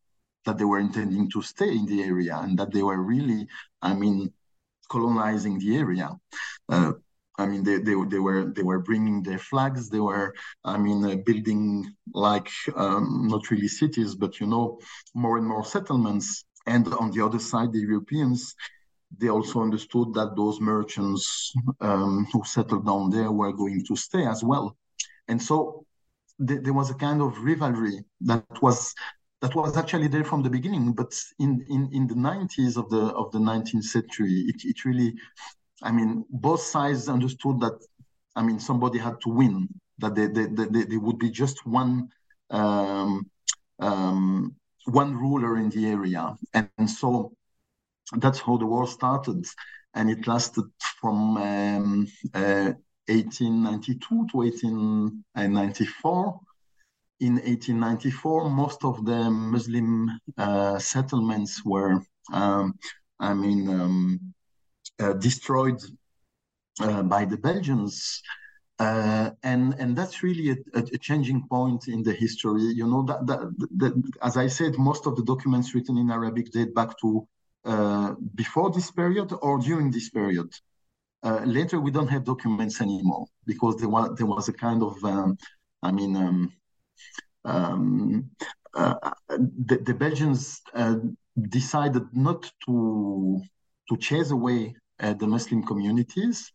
Speaker 4: that they were intending to stay in the area and that they were really, I mean, colonizing the area. Uh, I mean, they, they, they were they were bringing their flags. They were, I mean, uh, building like um, not really cities, but you know, more and more settlements. And on the other side, the Europeans, they also understood that those merchants um, who settled down there were going to stay as well. And so th- there was a kind of rivalry that was that was actually there from the beginning. But in in, in the 90s of the of the 19th century, it, it really, I mean, both sides understood that, I mean, somebody had to win that they, they, they, they would be just one um, um, one ruler in the area. And, and, so that's how the war started. And it lasted from um, uh, 1892 to 1894. In 1894, most of the Muslim uh, settlements were, um, I mean, um, uh, destroyed uh, by the Belgians. Uh, and and that's really a, a, changing point in the history. You know that, that, that, as I said, most of the documents written in Arabic date back to uh, before this period or during this period. Uh, later, we don't have documents anymore because there was there was a kind of, um, I mean, um, um, uh, the, the, Belgians uh, decided not to to chase away uh, the Muslim communities,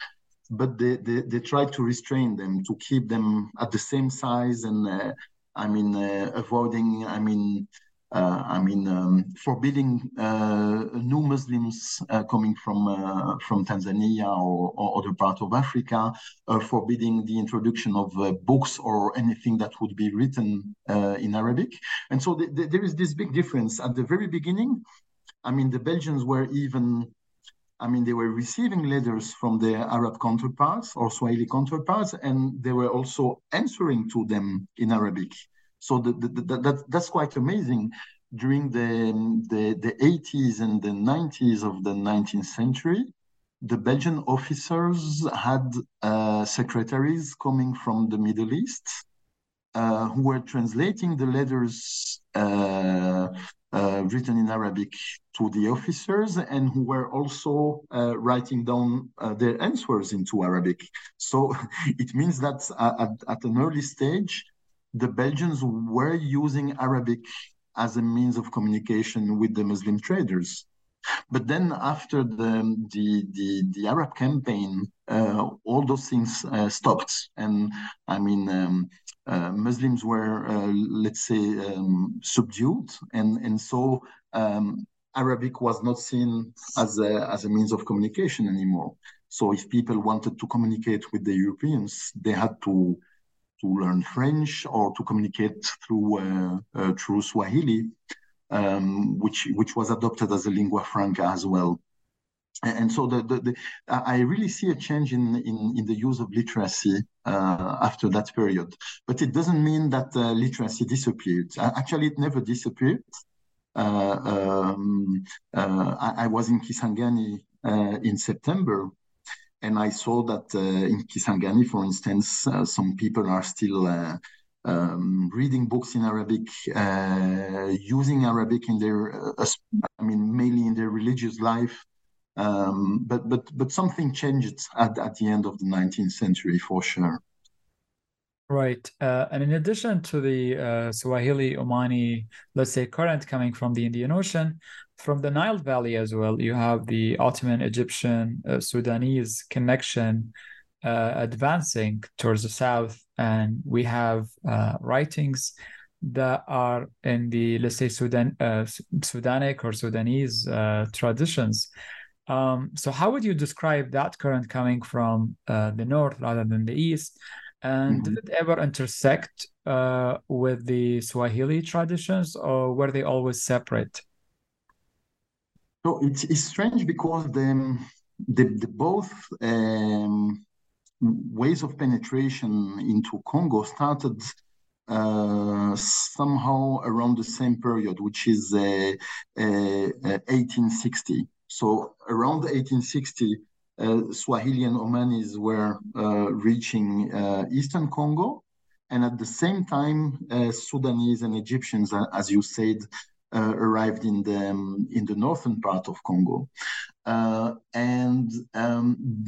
Speaker 4: but they, they, they tried to restrain them to keep them at the same size and I mean avoiding I mean uh, I mean, um, forbidding uh, new Muslims uh, coming from from Tanzania or, or, other part of Africa, forbidding the introduction of books or anything that would be written in Arabic. And so th th there is this big difference at the very beginning. I mean, the Belgians were even I mean, they were receiving letters from their Arab counterparts or Swahili counterparts, and they were also answering to them in Arabic. So the, the, the, that, that's quite amazing. During the, the, the 80s and the 90s of the 19th century, the Belgian officers had uh, secretaries coming from the Middle East uh, who were translating the letters uh, uh written in Arabic to the officers and who were also uh, writing down uh, their answers into Arabic. So it means that at, at an early stage, the Belgians were using Arabic as a means of communication with the Muslim traders. But then after the the the, the Arab campaign, uh, all those things uh, stopped, and I mean. Um, uh, Muslims were, uh, let's say, um, subdued, and and so um, Arabic was not seen as a as a means of communication anymore. So if people wanted to communicate with the Europeans, they had to to learn French or to communicate through uh, uh, through Swahili, um, which which was adopted as a lingua franca as well. And so the, the, the, I really see a change in, in, in the use of literacy uh, after that period. But it doesn't mean that uh, literacy disappeared. Actually, it never disappeared. Uh, um, uh, I, I, was in Kisangani in September and I saw that uh, in Kisangani, for instance, uh, some people are still uh, um, reading books in Arabic, using Arabic in their, I mean, mainly in their religious life. Um, but but but something changed at, at the end of the 19th century for sure.
Speaker 3: Right. Uh, and in addition to the uh, Swahili Omani, let's say current coming from the Indian Ocean, from the Nile Valley as well, you have the Ottoman, Egyptian, uh, Sudanese connection uh, advancing towards the south. And we have uh, writings that are in the, let's say, Sudan, uh, Sudanic or Sudanese traditions. Um, so, how would you describe that current coming from the north rather than the east? And mm-hmm. did it ever intersect uh, with the Swahili traditions, or were they always separate?
Speaker 4: So it's, it's strange because the, the, the both um, ways of penetration into Congo started uh, somehow around the same period, which is uh, uh, 1860. So around 1860, uh, Swahili and Omanis were uh, reaching uh, eastern Congo. And at the same time, Sudanese and Egyptians, as you said, arrived in the, um, in the northern part of Congo. and um,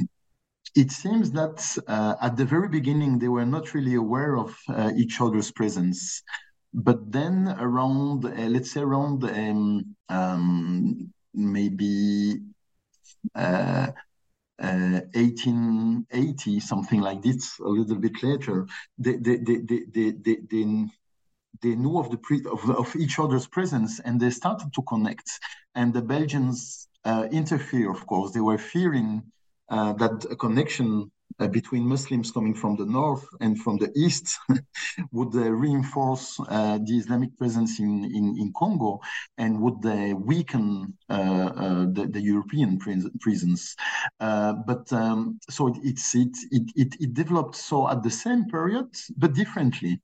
Speaker 4: it seems that uh, at the very beginning they were not really aware of uh, each other's presence but then around uh, let's say around um, um, maybe 1880, uh, something like this, a little bit later, they, they, they, they, they, they, they knew of the pre- of, of, each other's presence and they started to connect. And the Belgians uh, interfere, of course. They were fearing uh, that a connection between Muslims coming from the north and from the east would uh, reinforce uh, the Islamic presence in, in, in Congo and would uh, weaken uh, uh, the, the, European presence. but um, so it, it's, it, it, it developed so at the same period, but differently.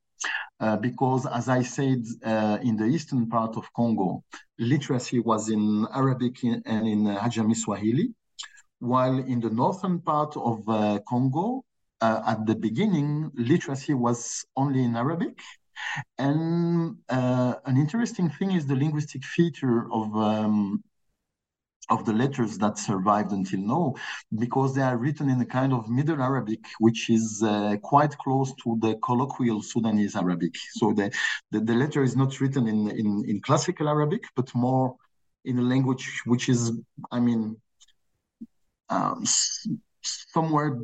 Speaker 4: Uh, because, as I said, uh, in the eastern part of Congo, literacy was in Arabic and in Ajami Swahili, while in the northern part of uh, Congo, uh, at the beginning, literacy was only in Arabic. And uh, an interesting thing is the linguistic feature of um, of the letters that survived until now, because they are written in a kind of Middle Arabic, which is uh, quite close to the colloquial Sudanese Arabic. So the, the, the, letter is not written in, in, in classical Arabic, but more in a language which is, I mean, um, somewhere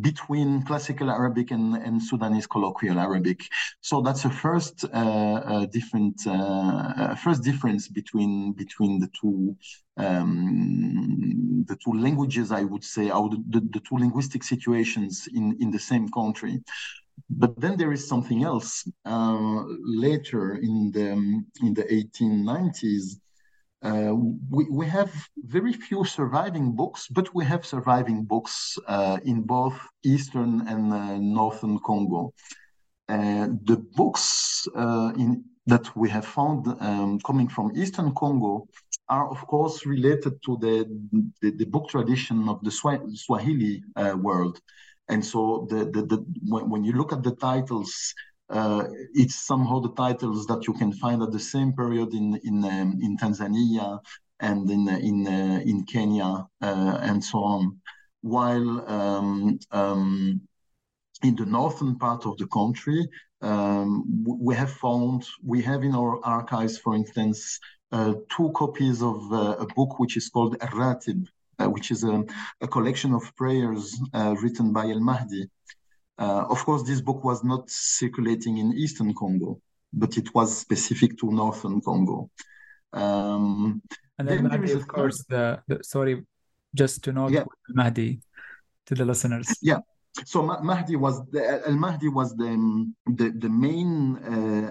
Speaker 4: between classical Arabic and, and Sudanese colloquial Arabic. So that's the first uh, uh, different uh, first difference between between the two um, the two languages, I would say, or the, the, two linguistic situations in, in the same country. But then there is something else. Uh, later in the in the 1890s, uh, we, we have very few surviving books, but we have surviving books uh, in both Eastern and uh, Northern Congo. Uh, the books uh, in, that we have found um, coming from Eastern Congo are, of course, related to the, the, the book tradition of the Swahili world. And so the, the, the, when, when you look at the titles, uh, it's somehow the titles that you can find at the same period in in um, in Tanzania and in in uh, in Kenya uh, and so on. While um, um, in the northern part of the country, um, we have found we have in our archives, for instance, uh, two copies of uh, a book which is called Ratib, uh, which is a, a, collection of prayers written by El Mahdi. Uh, of course, this book was not circulating in Eastern Congo, but it was specific to Northern Congo.
Speaker 3: Um, and then, then Mahdi, of course, the, the, sorry, just to note yeah. Mahdi to the listeners.
Speaker 4: Yeah. So Mahdi was the Al Mahdi was the the, the main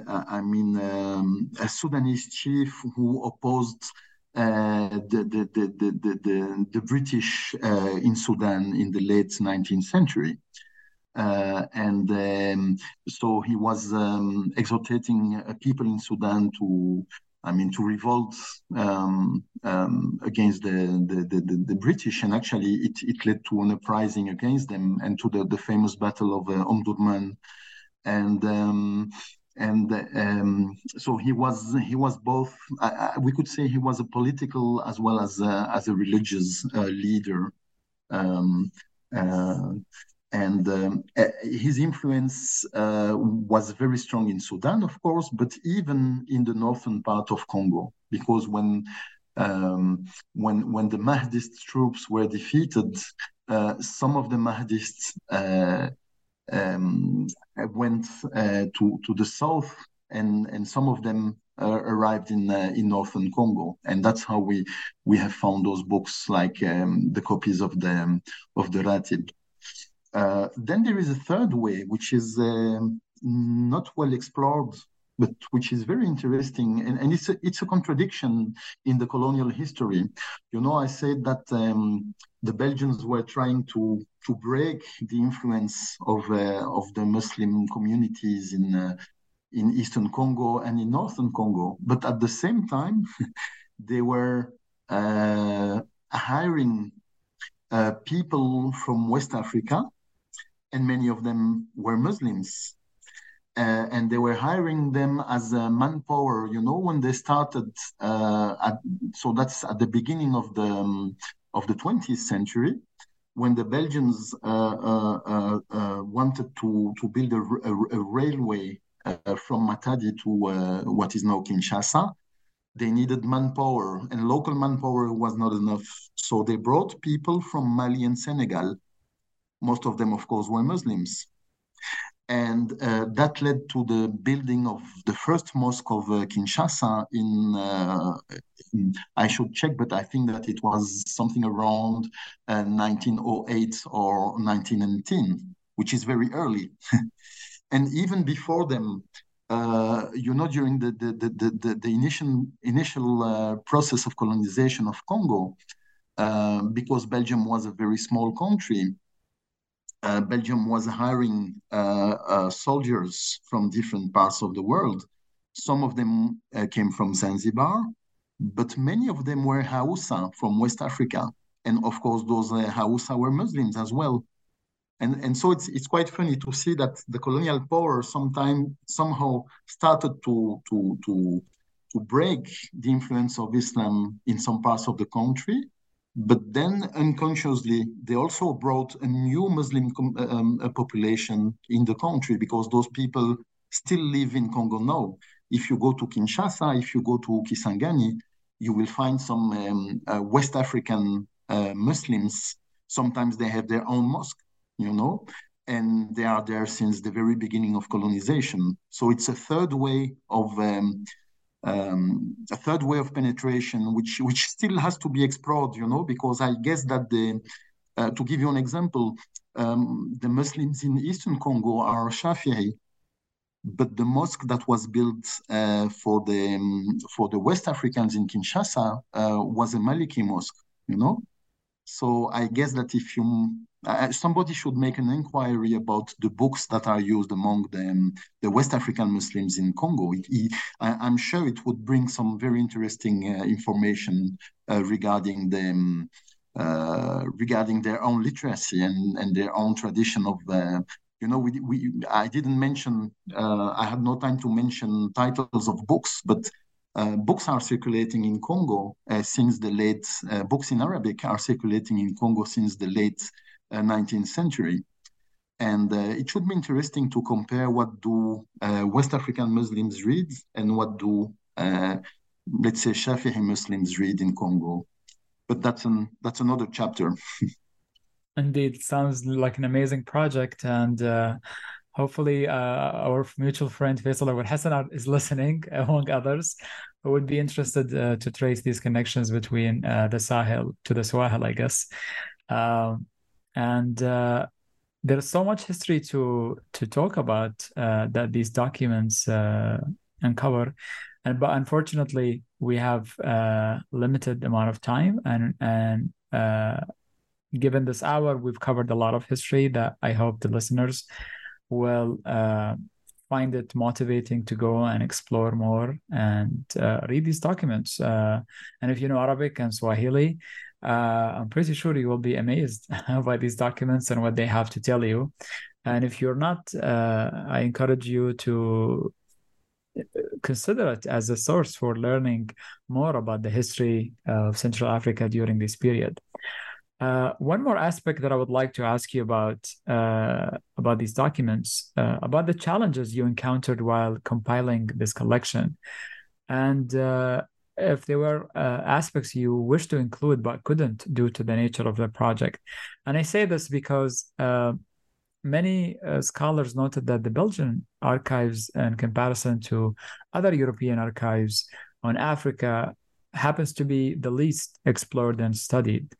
Speaker 4: uh, I mean um, a Sudanese chief who opposed uh, the, the, the, the, the, the British uh, in Sudan in the late 19th century. Uh, and um, so he was um, exhorting uh, people in Sudan to, I mean, to revolt um, um against the, the, the, the, British. And actually, it, it led to an uprising against them and to the, the famous Battle of uh, Omdurman. And um, and um, so he was he was both uh, we could say he was a political as well as a, as a religious uh, leader um, uh, and um, eh, his influence uh, was very strong in Sudan, of course, but even in the northern part of Congo, because when um, when when the Mahdist troops were defeated, uh, some of the Mahdists uh, um, went uh, to to the south, and and some of them uh, arrived in uh, in northern Congo, and that's how we we have found those books like um, the copies of the of the Ratib. Uh, then there is a third way, which is um, not well explored, but which is very interesting, and, and it's a, it's a contradiction in the colonial history. You know, I said that um, the Belgians were trying to to break the influence of uh, of the Muslim communities in uh, in Eastern Congo and in Northern Congo, but at the same time, they were uh, hiring uh, people from West Africa and many of them were Muslims. Uh, and they were hiring them as a manpower. You know, when they started, uh, at, so that's at the beginning of the um, of the 20th century, when the Belgians uh, uh, uh, uh wanted to to build a, a, a railway from Matadi to what is now Kinshasa. They needed manpower, and local manpower was not enough. So they brought people from Mali and Senegal most of them, of course, were Muslims. and uh, that led to the building of the first mosque of uh, Kinshasa in, uh, in, I should check, but I think that it was something around 1908 uh, or 1910, which is very early. and even before them, uh, you know, during the the the the, the initial initial uh, process of colonization of Congo, because Belgium was a very small country, uh, Belgium was hiring uh, uh, soldiers from different parts of the world. Some of them uh, came from Zanzibar, but many of them were Hausa from West Africa. And of course, those uh, Hausa were Muslims as well. And, and so it's, it's quite funny to see that the colonial power sometime somehow started to, to, to, to break the influence of Islam in some parts of the country but then unconsciously, they also brought a new Muslim um, a population in the country because those people still live in Congo now. If you go to Kinshasa, if you go to Kisangani, you will find some um, uh, West African uh, Muslims. Sometimes they have their own mosque, you know, and they are there since the very beginning of colonization. So it's a third way of um, um, a third way of penetration, which which still has to be explored, you know, because I guess that the uh, to give you an example, um, the Muslims in Eastern Congo are Shafi'i, but the mosque that was built uh, for the um, for the West Africans in Kinshasa uh, was a Maliki mosque, you know. So I guess that if you uh, somebody should make an inquiry about the books that are used among the, the West African Muslims in Congo. It, it, I, am sure it would bring some very interesting uh, information uh, regarding them. Uh, regarding their own literacy and, and their own tradition of uh, you know we, we i didn't mention uh, i had no time to mention titles of books but uh, books are circulating in Congo uh, since the late, uh, books in Arabic are circulating in Congo since the late 19th uh, century. And uh, it should be interesting to compare what do uh, West African Muslims read and what do, let's say, Shafi'i Muslims read in Congo. But that's an that's another chapter.
Speaker 3: Indeed, sounds like an amazing project, and hopefully, uh, our mutual friend Faisal Hassan is listening, among others, who would be interested uh, to trace these connections between the Sahel to the Swahili, I guess. Um, and uh, there's so much history to to talk about uh, that these documents uh, uncover and but unfortunately we have a uh, limited amount of time and and uh, given this hour we've covered a lot of history that i hope the listeners will uh, find it motivating to go and explore more and read these documents and if you know arabic and swahili uh, I'm pretty sure you will be amazed by these documents and what they have to tell you. And if you're not, uh, I encourage you to uh, consider it as a source for learning more about the history of Central Africa during this period. Uh, one more aspect that I would like to ask you about uh, about these documents, uh, about the challenges you encountered while compiling this collection, and uh, if there were uh, aspects you wish to include but couldn't due to the nature of the project. And I say this because uh, many scholars noted that the Belgian archives, in comparison to other European archives on Africa, happens to be the least explored and studied.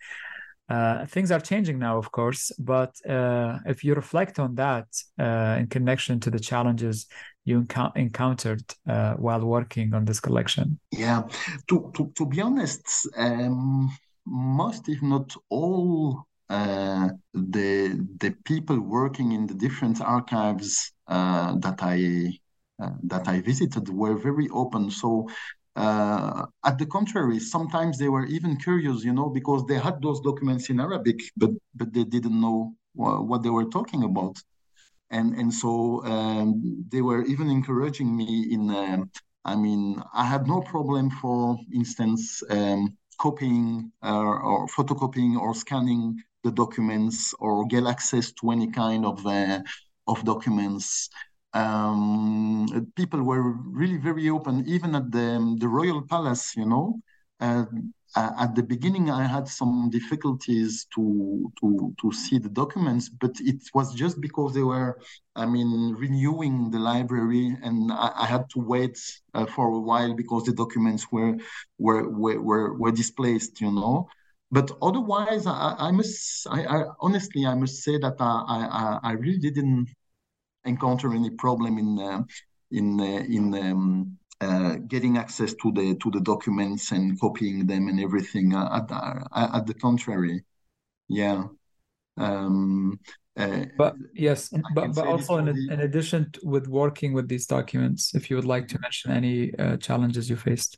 Speaker 3: Uh, things are changing now, of course, but uh, if you reflect on that uh, in connection to the challenges you enc- encountered uh, while working on this collection?
Speaker 4: Yeah, to, to, to be honest, um, most, if not all, uh, the the people working in the different archives that I that I visited were very open. So uh, at the contrary, sometimes they were even curious, you know, because they had those documents in Arabic, but but they didn't know what they were talking about, and and so um, they were even encouraging me in. Um, I mean, I had no problem, for instance, um, copying uh, or photocopying or scanning the documents or get access to any kind of uh, of documents um, people were really very open, even at the, the royal palace, you know. uh, at the beginning, I had some difficulties to to to see the documents, but it was just because they were, I mean, renewing the library, and I, I had to wait uh, for a while because the documents were were were were, were displaced, you know. But otherwise, I, I must, I, I, honestly, I must say that I I, I really didn't encounter any problem in uh, in uh, in um, uh, getting access to the to the documents and copying them and everything. Uh, at, uh, at the contrary, yeah. Um,
Speaker 3: uh, but yes, but, but also in, the... in addition to, with working with these documents, if you would like to mention any uh, challenges you faced.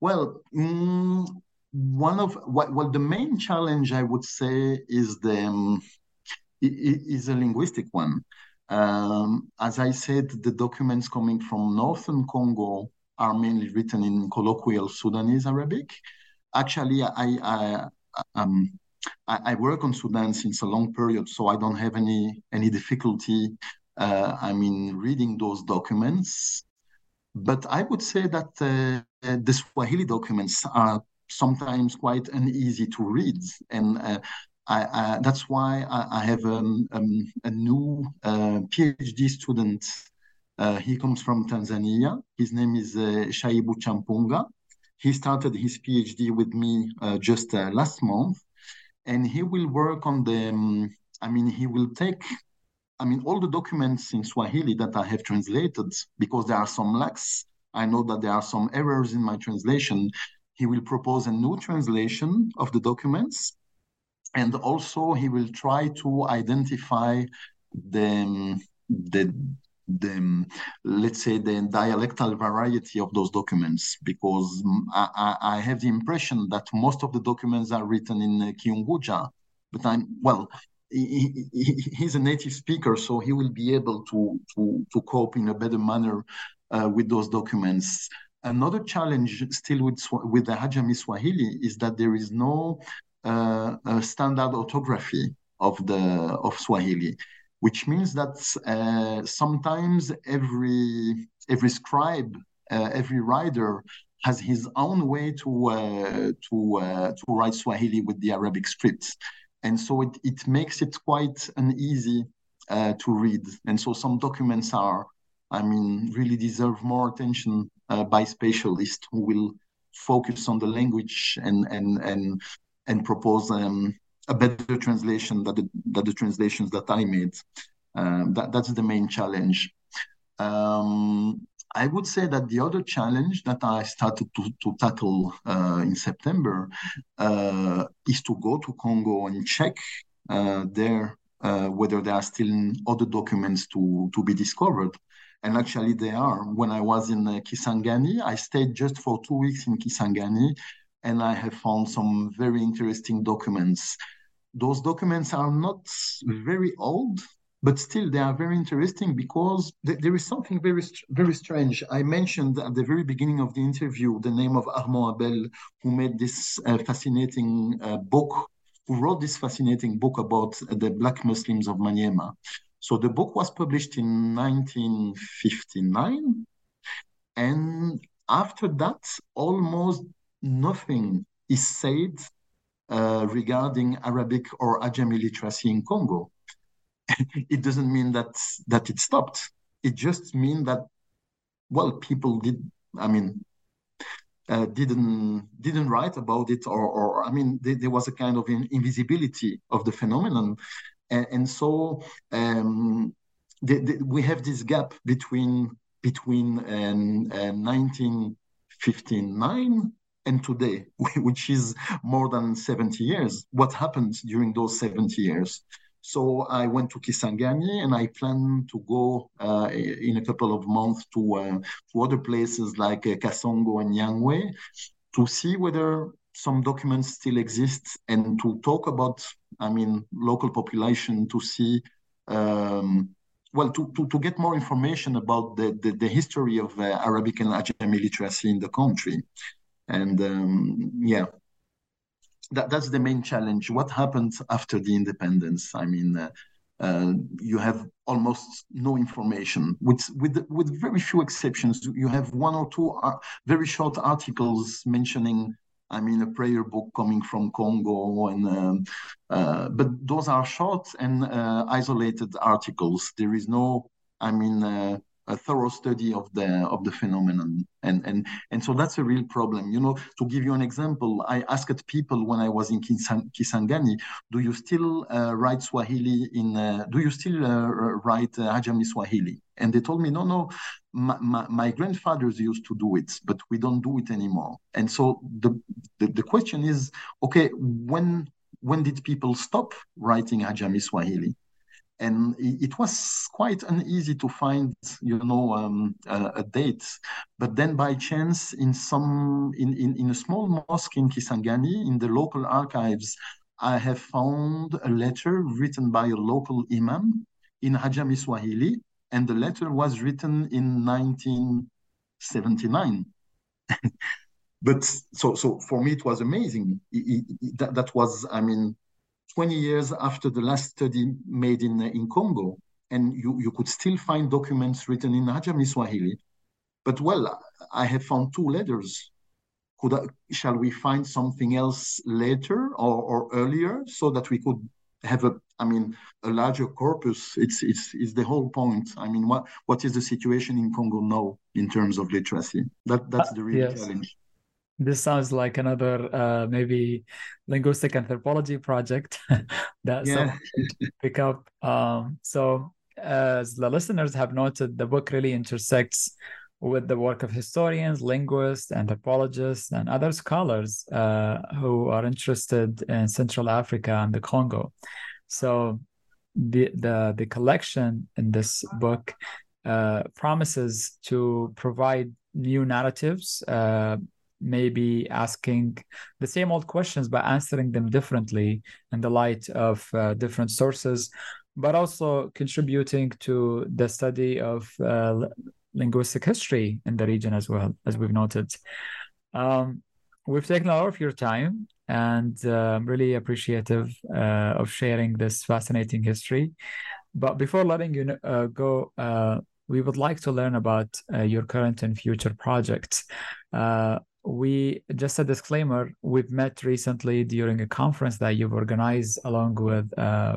Speaker 4: Well, mm, one of well, the main challenge I would say is the um, is a linguistic one. Um, as I said, the documents coming from northern Congo are mainly written in colloquial Sudanese Arabic. Actually, I, I, um, I, work on Sudan since a long period, so I don't have any any difficulty. Uh, I mean, reading those documents. But I would say that uh, the Swahili documents are sometimes quite uneasy to read, and uh, I, I, that's why I, I have um, um, a new uh, PhD student. Uh, he comes from Tanzania. His name is uh, Shaibu Champunga. He started his PhD with me uh, just uh, last month, and he will work on the. Um, I mean, he will take. I mean, all the documents in Swahili that I have translated because there are some lacks. I know that there are some errors in my translation. He will propose a new translation of the documents and also he will try to identify the the the let's say the dialectal variety of those documents because I, I have the impression that most of the documents are written in Kiunguja, but I'm well. He, he, he's a native speaker, so he will be able to to, to cope in a better manner uh, with those documents. Another challenge still with with the Ajami Swahili is that there is no uh, a standard orthography of the of Swahili, which means that uh, sometimes every every scribe, uh, every writer has his own way to uh, to uh, to write Swahili with the Arabic scripts, and so it, it makes it quite uneasy uh, to read. And so some documents are, I mean, really deserve more attention by specialists who will focus on the language and and and and propose um, a better translation that the, that the translations that I made. Um, that, that's the main challenge. Um, I would say that the other challenge that I started to, to tackle uh, in September uh, is to go to Congo and check uh, there uh, whether there are still other documents to, to be discovered. And actually, they are. When I was in uh, Kisangani, I stayed just for two weeks in Kisangani and I have found some very interesting documents. Those documents are not very old, but still they are very interesting because th- there is something very very strange. I mentioned at the very beginning of the interview the name of Armand Abel, who made this uh, fascinating uh, book, who wrote this fascinating book about the Black Muslims of Maniema. So the book was published in 1959, and after that, almost nothing is said uh, regarding Arabic or Ajami literacy in Congo. it doesn't mean that that it stopped. It just means that well, people did. I mean, uh, didn't didn't write about it, or or I mean, there, there was a kind of invisibility of the phenomenon, and, and so um, the, the, we have this gap between between um, uh, 1959 and today, which is more than 70 years. What happened during those 70 years? So I went to Kisangani and I plan to go uh, in a couple of months to, uh, to other places like uh, Kasongo and Nyangwe to see whether some documents still exist and to talk about, I mean, local population to see, um, well, to, to, to get more information about the, the, the history of uh, Arabic and Ajami literacy in the country. And um, yeah, that, that's the main challenge. What happened after the independence? I mean, uh, uh, you have almost no information. With with with very few exceptions, you have one or two uh, very short articles mentioning. I mean, a prayer book coming from Congo, and um, uh, but those are short and uh, isolated articles. There is no, I mean, uh, a thorough study of the of the phenomenon. And and and so that's a real problem. You know to give you an example i asked people when i was in kisangani do you still uh, write swahili in uh, do you still uh, write uh, ajami swahili? And they told me no no. My, my, my, grandfathers used to do it but we don't do it anymore. And so the, the the question is okay when when did people stop writing ajami swahili and it was quite uneasy to find you know um, a, a, date. But then by chance in some in, in, in a small mosque in kisangani in the local archives i have found a letter written by a local imam in ajami swahili and the letter was written in 1979 but so so for me it was amazing. It, it, that, that was i mean 20 years after the last study made in, in Congo, and you, you could still find documents written in Ajami Swahili. But well, I have found two letters. Could I, shall we find something else later or, or earlier so that we could have a, I mean, a larger corpus? It's, it's, it's the whole point. I mean, what, what is the situation in Congo now in terms of literacy? That, that's the real yes. challenge.
Speaker 3: This sounds like another uh, maybe linguistic anthropology project that yeah. pick up. Um, so, as the listeners have noted, the book really intersects with the work of historians, linguists, anthropologists, and other scholars uh, who are interested in Central Africa and the Congo. So, the the the collection in this book uh, promises to provide new narratives uh, maybe asking the same old questions but answering them differently in the light of uh, different sources but also contributing to the study of uh, linguistic history in the region as well as we've noted. Um, we've taken a lot of your time and uh, i'm really appreciative uh, of sharing this fascinating history. But before letting you uh, go uh, we would like to learn about your current and future projects we just a disclaimer we've met recently during a conference that you've organized along with uh,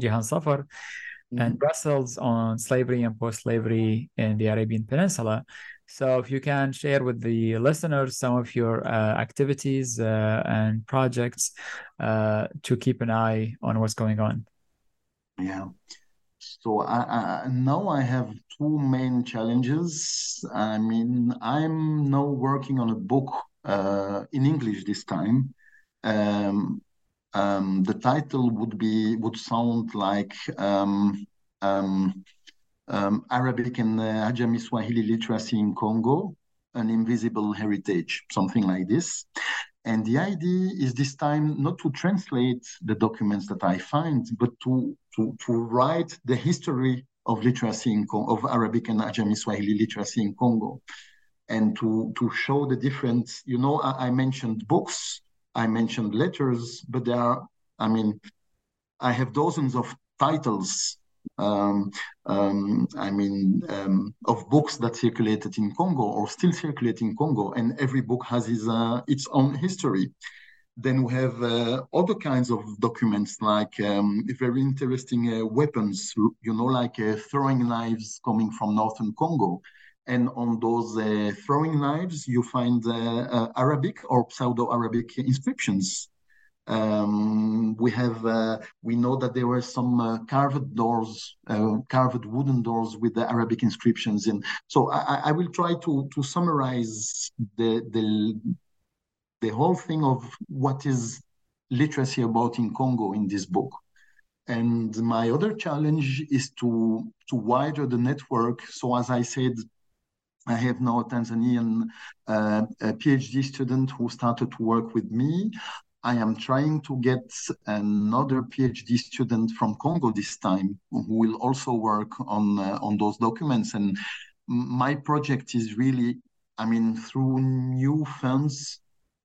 Speaker 3: Jihan Safar mm-hmm. and Brussels on slavery and post-slavery in the Arabian Peninsula. So if you can share with the listeners some of your uh, activities uh, and projects uh, to keep an eye on what's going on.
Speaker 4: Yeah. So I, I, now I have two main challenges. I mean, I'm now working on a book uh, in English this time. Um, um, the title would be would sound like um, um, um Arabic and uh, Ajami Swahili literacy in Congo, an invisible heritage, something like this. And the idea is this time not to translate the documents that I find, but to, to, to write the history of literacy in Congo, of Arabic and Ajami Swahili literacy in Congo, and to, to show the difference. You know, I, I mentioned books, I mentioned letters, but there are, I mean, I have dozens of titles um, um, I mean, um, of books that circulated in Congo or still circulate in Congo, and every book has his, uh, its own history. Then we have uh, other kinds of documents, like um, very interesting uh, weapons, you know, like uh, throwing knives coming from northern Congo. And on those uh, throwing knives, you find uh, Arabic or Pseudo-Arabic inscriptions um, we have uh, we know that there were some uh, carved doors, uh, carved wooden doors with the Arabic inscriptions in. So I, I, will try to to summarize the the the whole thing of what is literacy about in Congo in this book. And my other challenge is to to widen the network. So as I said, I have now a Tanzanian uh, a PhD student who started to work with me. I am trying to get another PhD student from Congo this time who will also work on uh, on those documents. And my project is really, I mean, through new funds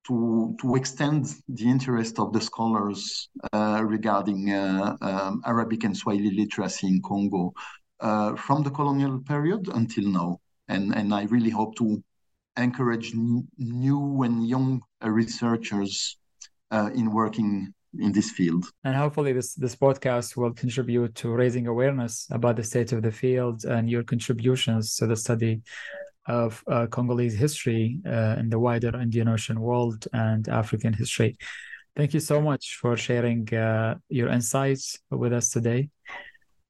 Speaker 4: to to extend the interest of the scholars uh, regarding uh, um, Arabic and Swahili literacy in Congo uh, from the colonial period until now, and and I really hope to encourage new and young researchers uh, in working in this field.
Speaker 3: And hopefully, this this podcast will contribute to raising awareness about the state of the field and your contributions to the study of uh, Congolese history uh, in the wider Indian Ocean world and African history. Thank you so much for sharing uh, your insights with us today.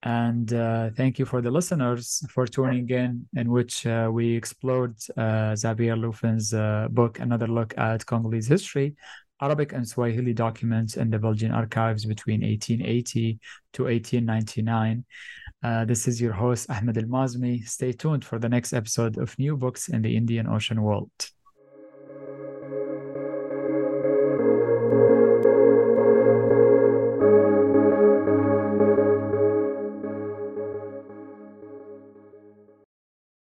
Speaker 3: And uh, thank you for the listeners for tuning in, in which uh, we explored uh, Xavier Luffin's book, Another Look at Congolese History, Arabic and Swahili documents in the Belgian archives between 1880 to 1899. Uh, this is your host, Ahmed El Mazmi. Stay tuned for the next episode of New Books in the Indian Ocean World.